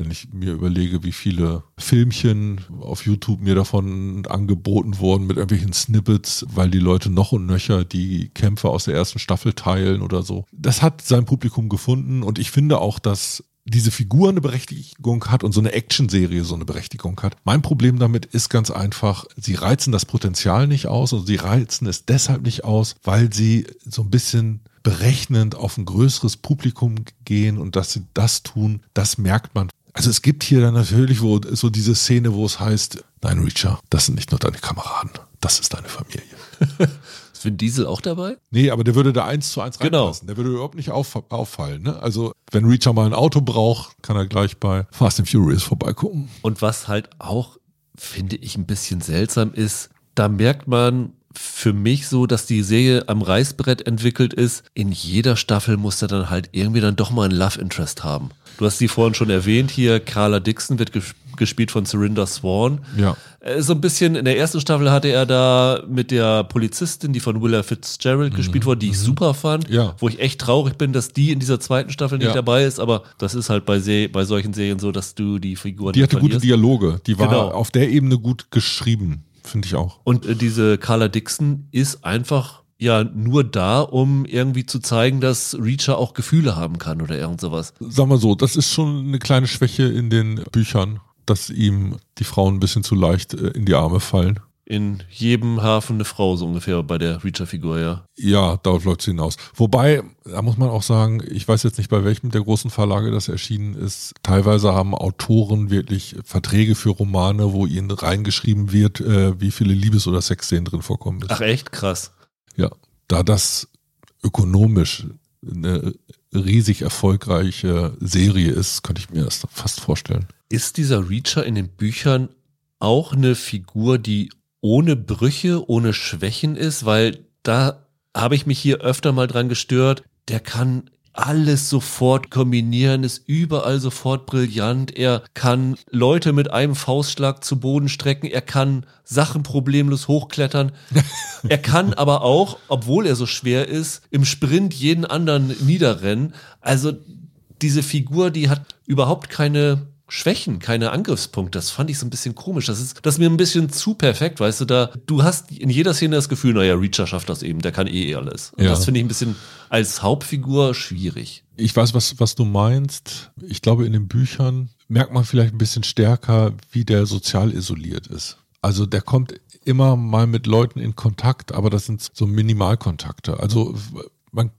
wenn ich mir überlege, wie viele Filmchen auf YouTube mir davon angeboten wurden mit irgendwelchen Snippets, weil die Leute noch und nöcher die Kämpfe aus der ersten Staffel teilen oder so. Das hat sein Publikum gefunden und ich finde auch, dass diese Figur eine Berechtigung hat und so eine Actionserie so eine Berechtigung hat. Mein Problem damit ist ganz einfach, sie reizen das Potenzial nicht aus und sie reizen es deshalb nicht aus, weil sie so ein bisschen berechnend auf ein größeres Publikum gehen und dass sie das tun, das merkt man also es gibt hier dann natürlich wo, so diese Szene, wo es heißt, nein, Reacher, das sind nicht nur deine Kameraden, das ist deine Familie. ist Vin Diesel auch dabei? Nee, aber der würde da eins zu eins genau. reinpassen. Genau. Der würde überhaupt nicht auf, auffallen. Ne? Also wenn Reacher mal ein Auto braucht, kann er gleich bei Fast and Furious vorbeigucken. Und was halt auch, finde ich, ein bisschen seltsam ist, da merkt man, für mich so, dass die Serie am Reißbrett entwickelt ist. In jeder Staffel muss er dann halt irgendwie dann doch mal ein Love Interest haben. Du hast sie vorhin schon erwähnt hier, Carla Dixon wird gespielt von Surinder Swan. Ja. So ein bisschen, in der ersten Staffel hatte er da mit der Polizistin, die von Willa Fitzgerald mhm. gespielt wurde, die ich mhm. super fand. Ja. Wo ich echt traurig bin, dass die in dieser zweiten Staffel nicht ja. dabei ist, aber das ist halt bei, Se bei solchen Serien so, dass du die Figuren Die hatte verlierst. gute Dialoge, die war genau. auf der Ebene gut geschrieben, finde ich auch. Und äh, diese Carla Dixon ist einfach ja nur da, um irgendwie zu zeigen, dass Reacher auch Gefühle haben kann oder irgend sowas. Sagen wir so, das ist schon eine kleine Schwäche in den Büchern, dass ihm die Frauen ein bisschen zu leicht äh, in die Arme fallen. In jedem Hafen eine Frau so ungefähr bei der Reacher-Figur, ja. Ja, darauf läuft es hinaus. Wobei, da muss man auch sagen, ich weiß jetzt nicht, bei welchem der großen Verlage das erschienen ist. Teilweise haben Autoren wirklich Verträge für Romane, wo ihnen reingeschrieben wird, äh, wie viele Liebes- oder Sexszenen drin vorkommen. Ach echt? Krass. Ja, da das ökonomisch eine riesig erfolgreiche Serie ist, könnte ich mir das fast vorstellen. Ist dieser Reacher in den Büchern auch eine Figur, die ohne Brüche, ohne Schwächen ist? Weil da habe ich mich hier öfter mal dran gestört. Der kann alles sofort kombinieren, ist überall sofort brillant. Er kann Leute mit einem Faustschlag zu Boden strecken. Er kann Sachen problemlos hochklettern. er kann aber auch, obwohl er so schwer ist, im Sprint jeden anderen niederrennen. Also diese Figur, die hat überhaupt keine Schwächen, keine Angriffspunkte. Das fand ich so ein bisschen komisch. Das ist, das ist mir ein bisschen zu perfekt, weißt du, da, du hast in jeder Szene das Gefühl, naja, Reacher schafft das eben, der kann eh alles. Und ja. das finde ich ein bisschen als Hauptfigur schwierig. Ich weiß, was, was du meinst. Ich glaube, in den Büchern merkt man vielleicht ein bisschen stärker, wie der sozial isoliert ist. Also der kommt immer mal mit Leuten in Kontakt, aber das sind so Minimalkontakte. Also man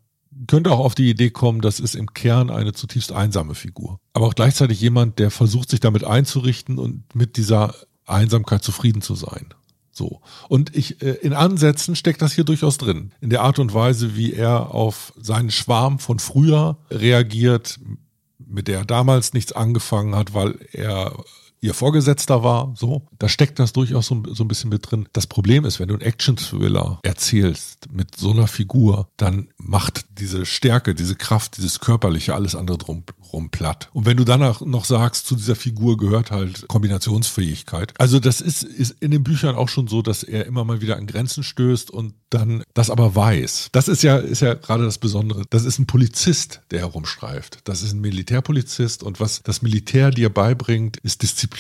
könnte auch auf die Idee kommen, das ist im Kern eine zutiefst einsame Figur. Aber auch gleichzeitig jemand, der versucht, sich damit einzurichten und mit dieser Einsamkeit zufrieden zu sein. So. Und ich, äh, in Ansätzen steckt das hier durchaus drin. In der Art und Weise, wie er auf seinen Schwarm von früher reagiert, mit der er damals nichts angefangen hat, weil er ihr Vorgesetzter war, so. Da steckt das durchaus so, so ein bisschen mit drin. Das Problem ist, wenn du einen Action-Thriller erzählst mit so einer Figur, dann macht diese Stärke, diese Kraft, dieses Körperliche, alles andere drum, rum platt. Und wenn du danach noch sagst, zu dieser Figur gehört halt Kombinationsfähigkeit. Also das ist, ist in den Büchern auch schon so, dass er immer mal wieder an Grenzen stößt und dann das aber weiß. Das ist ja, ist ja gerade das Besondere. Das ist ein Polizist, der herumstreift. Das ist ein Militärpolizist und was das Militär dir beibringt, ist Disziplin,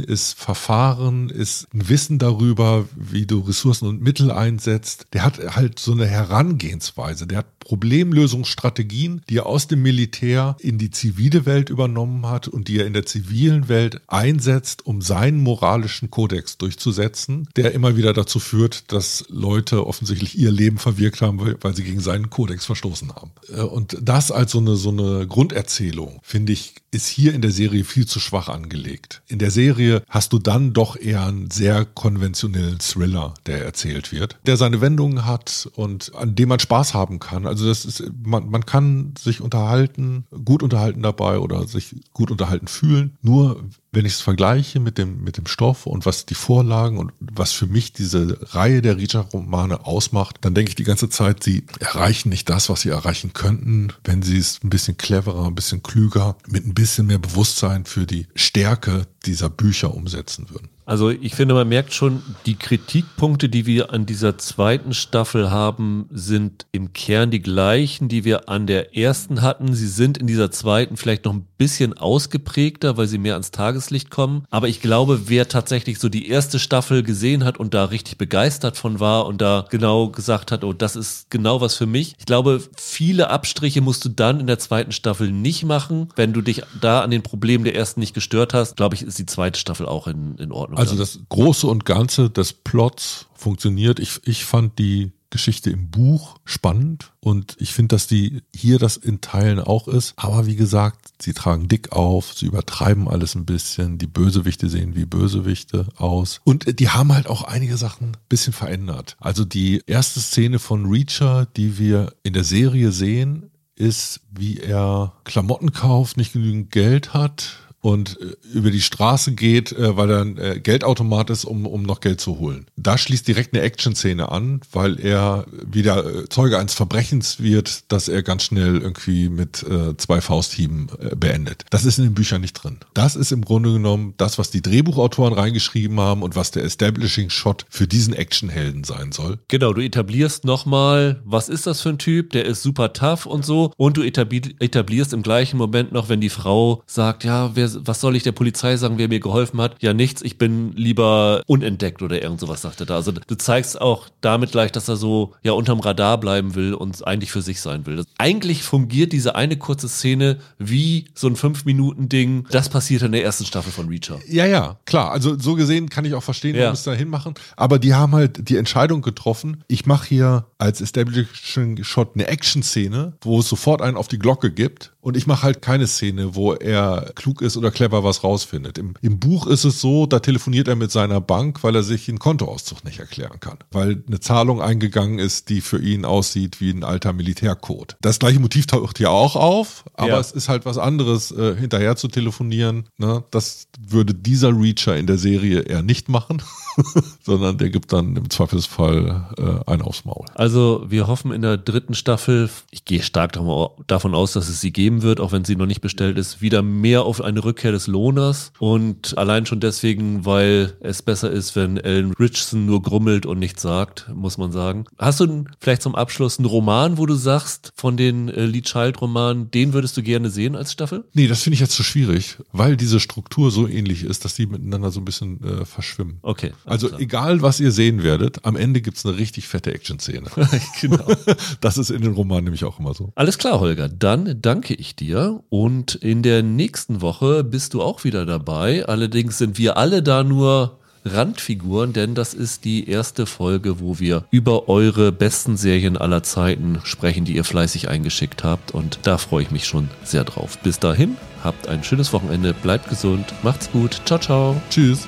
ist Verfahren, ist ein Wissen darüber, wie du Ressourcen und Mittel einsetzt. Der hat halt so eine Herangehensweise. Der hat Problemlösungsstrategien, die er aus dem Militär in die zivile Welt übernommen hat und die er in der zivilen Welt einsetzt, um seinen moralischen Kodex durchzusetzen, der immer wieder dazu führt, dass Leute offensichtlich ihr Leben verwirkt haben, weil sie gegen seinen Kodex verstoßen haben. Äh, und das als so eine, so eine Grunderzählung, finde ich, ist hier in der Serie viel zu schwach angelegt. In der Serie hast du dann doch eher einen sehr konventionellen Thriller, der erzählt wird, der seine Wendungen hat und an dem man Spaß haben kann. Also das ist, man, man kann sich unterhalten, gut unterhalten dabei oder sich gut unterhalten fühlen. Nur wenn ich es vergleiche mit dem, mit dem Stoff und was die Vorlagen und was für mich diese Reihe der Reacher-Romane ausmacht, dann denke ich die ganze Zeit, sie erreichen nicht das, was sie erreichen könnten, wenn sie es ein bisschen cleverer, ein bisschen klüger, mit ein bisschen mehr Bewusstsein für die Stärke dieser Bücher umsetzen würden. Also ich finde, man merkt schon, die Kritikpunkte, die wir an dieser zweiten Staffel haben, sind im Kern die gleichen, die wir an der ersten hatten. Sie sind in dieser zweiten vielleicht noch ein bisschen ausgeprägter, weil sie mehr ans Tageslicht kommen. Aber ich glaube, wer tatsächlich so die erste Staffel gesehen hat und da richtig begeistert von war und da genau gesagt hat, oh, das ist genau was für mich. Ich glaube, viele Abstriche musst du dann in der zweiten Staffel nicht machen. Wenn du dich da an den Problemen der ersten nicht gestört hast, glaube ich, ist die zweite Staffel auch in, in Ordnung. Also das Große und Ganze des Plots funktioniert. Ich, ich fand die Geschichte im Buch spannend und ich finde, dass die hier das in Teilen auch ist. Aber wie gesagt, sie tragen dick auf, sie übertreiben alles ein bisschen. Die Bösewichte sehen wie Bösewichte aus. Und die haben halt auch einige Sachen ein bisschen verändert. Also die erste Szene von Reacher, die wir in der Serie sehen, ist, wie er Klamotten kauft, nicht genügend Geld hat und äh, über die Straße geht, äh, weil er ein äh, Geldautomat ist, um, um noch Geld zu holen. Da schließt direkt eine Action-Szene an, weil er wieder Zeuge eines Verbrechens wird, das er ganz schnell irgendwie mit äh, zwei Fausthieben äh, beendet. Das ist in den Büchern nicht drin. Das ist im Grunde genommen das, was die Drehbuchautoren reingeschrieben haben und was der Establishing-Shot für diesen Actionhelden sein soll. Genau, du etablierst nochmal, was ist das für ein Typ, der ist super tough und so und du etablierst im gleichen Moment noch, wenn die Frau sagt, ja, wer was soll ich der Polizei sagen, wer mir geholfen hat? Ja, nichts, ich bin lieber unentdeckt oder irgend sowas, sagt er da. Also du zeigst auch damit gleich, dass er so ja unterm Radar bleiben will und eigentlich für sich sein will. Eigentlich fungiert diese eine kurze Szene wie so ein Fünf-Minuten-Ding. Das passiert in der ersten Staffel von Reacher. Ja, ja, klar. Also so gesehen kann ich auch verstehen, warum ja. es da hinmachen. Aber die haben halt die Entscheidung getroffen, ich mache hier als Establishing Shot eine Action-Szene, wo es sofort einen auf die Glocke gibt. Und ich mache halt keine Szene, wo er klug ist oder clever was rausfindet. Im, Im Buch ist es so, da telefoniert er mit seiner Bank, weil er sich einen Kontoauszug nicht erklären kann. Weil eine Zahlung eingegangen ist, die für ihn aussieht wie ein alter Militärcode. Das gleiche Motiv taucht hier auch auf, aber ja. es ist halt was anderes, äh, hinterher zu telefonieren. Ne? Das würde dieser Reacher in der Serie eher nicht machen, sondern der gibt dann im Zweifelsfall äh, einen aufs Maul. Also wir hoffen in der dritten Staffel, ich gehe stark davon aus, dass es sie geben wird, auch wenn sie noch nicht bestellt ist, wieder mehr auf eine Rückkehr des Lohners und allein schon deswegen, weil es besser ist, wenn Ellen Richardson nur grummelt und nichts sagt, muss man sagen. Hast du vielleicht zum Abschluss einen Roman, wo du sagst, von den äh, Lee Child Romanen, den würdest du gerne sehen als Staffel? Nee, das finde ich jetzt zu so schwierig, weil diese Struktur so ähnlich ist, dass die miteinander so ein bisschen äh, verschwimmen. Okay. Also klar. egal, was ihr sehen werdet, am Ende gibt es eine richtig fette Action-Szene. genau. Das ist in den Romanen nämlich auch immer so. Alles klar, Holger. Dann danke ich dir und in der nächsten Woche bist du auch wieder dabei. Allerdings sind wir alle da nur Randfiguren, denn das ist die erste Folge, wo wir über eure besten Serien aller Zeiten sprechen, die ihr fleißig eingeschickt habt. Und da freue ich mich schon sehr drauf. Bis dahin, habt ein schönes Wochenende, bleibt gesund, macht's gut, ciao, ciao. Tschüss.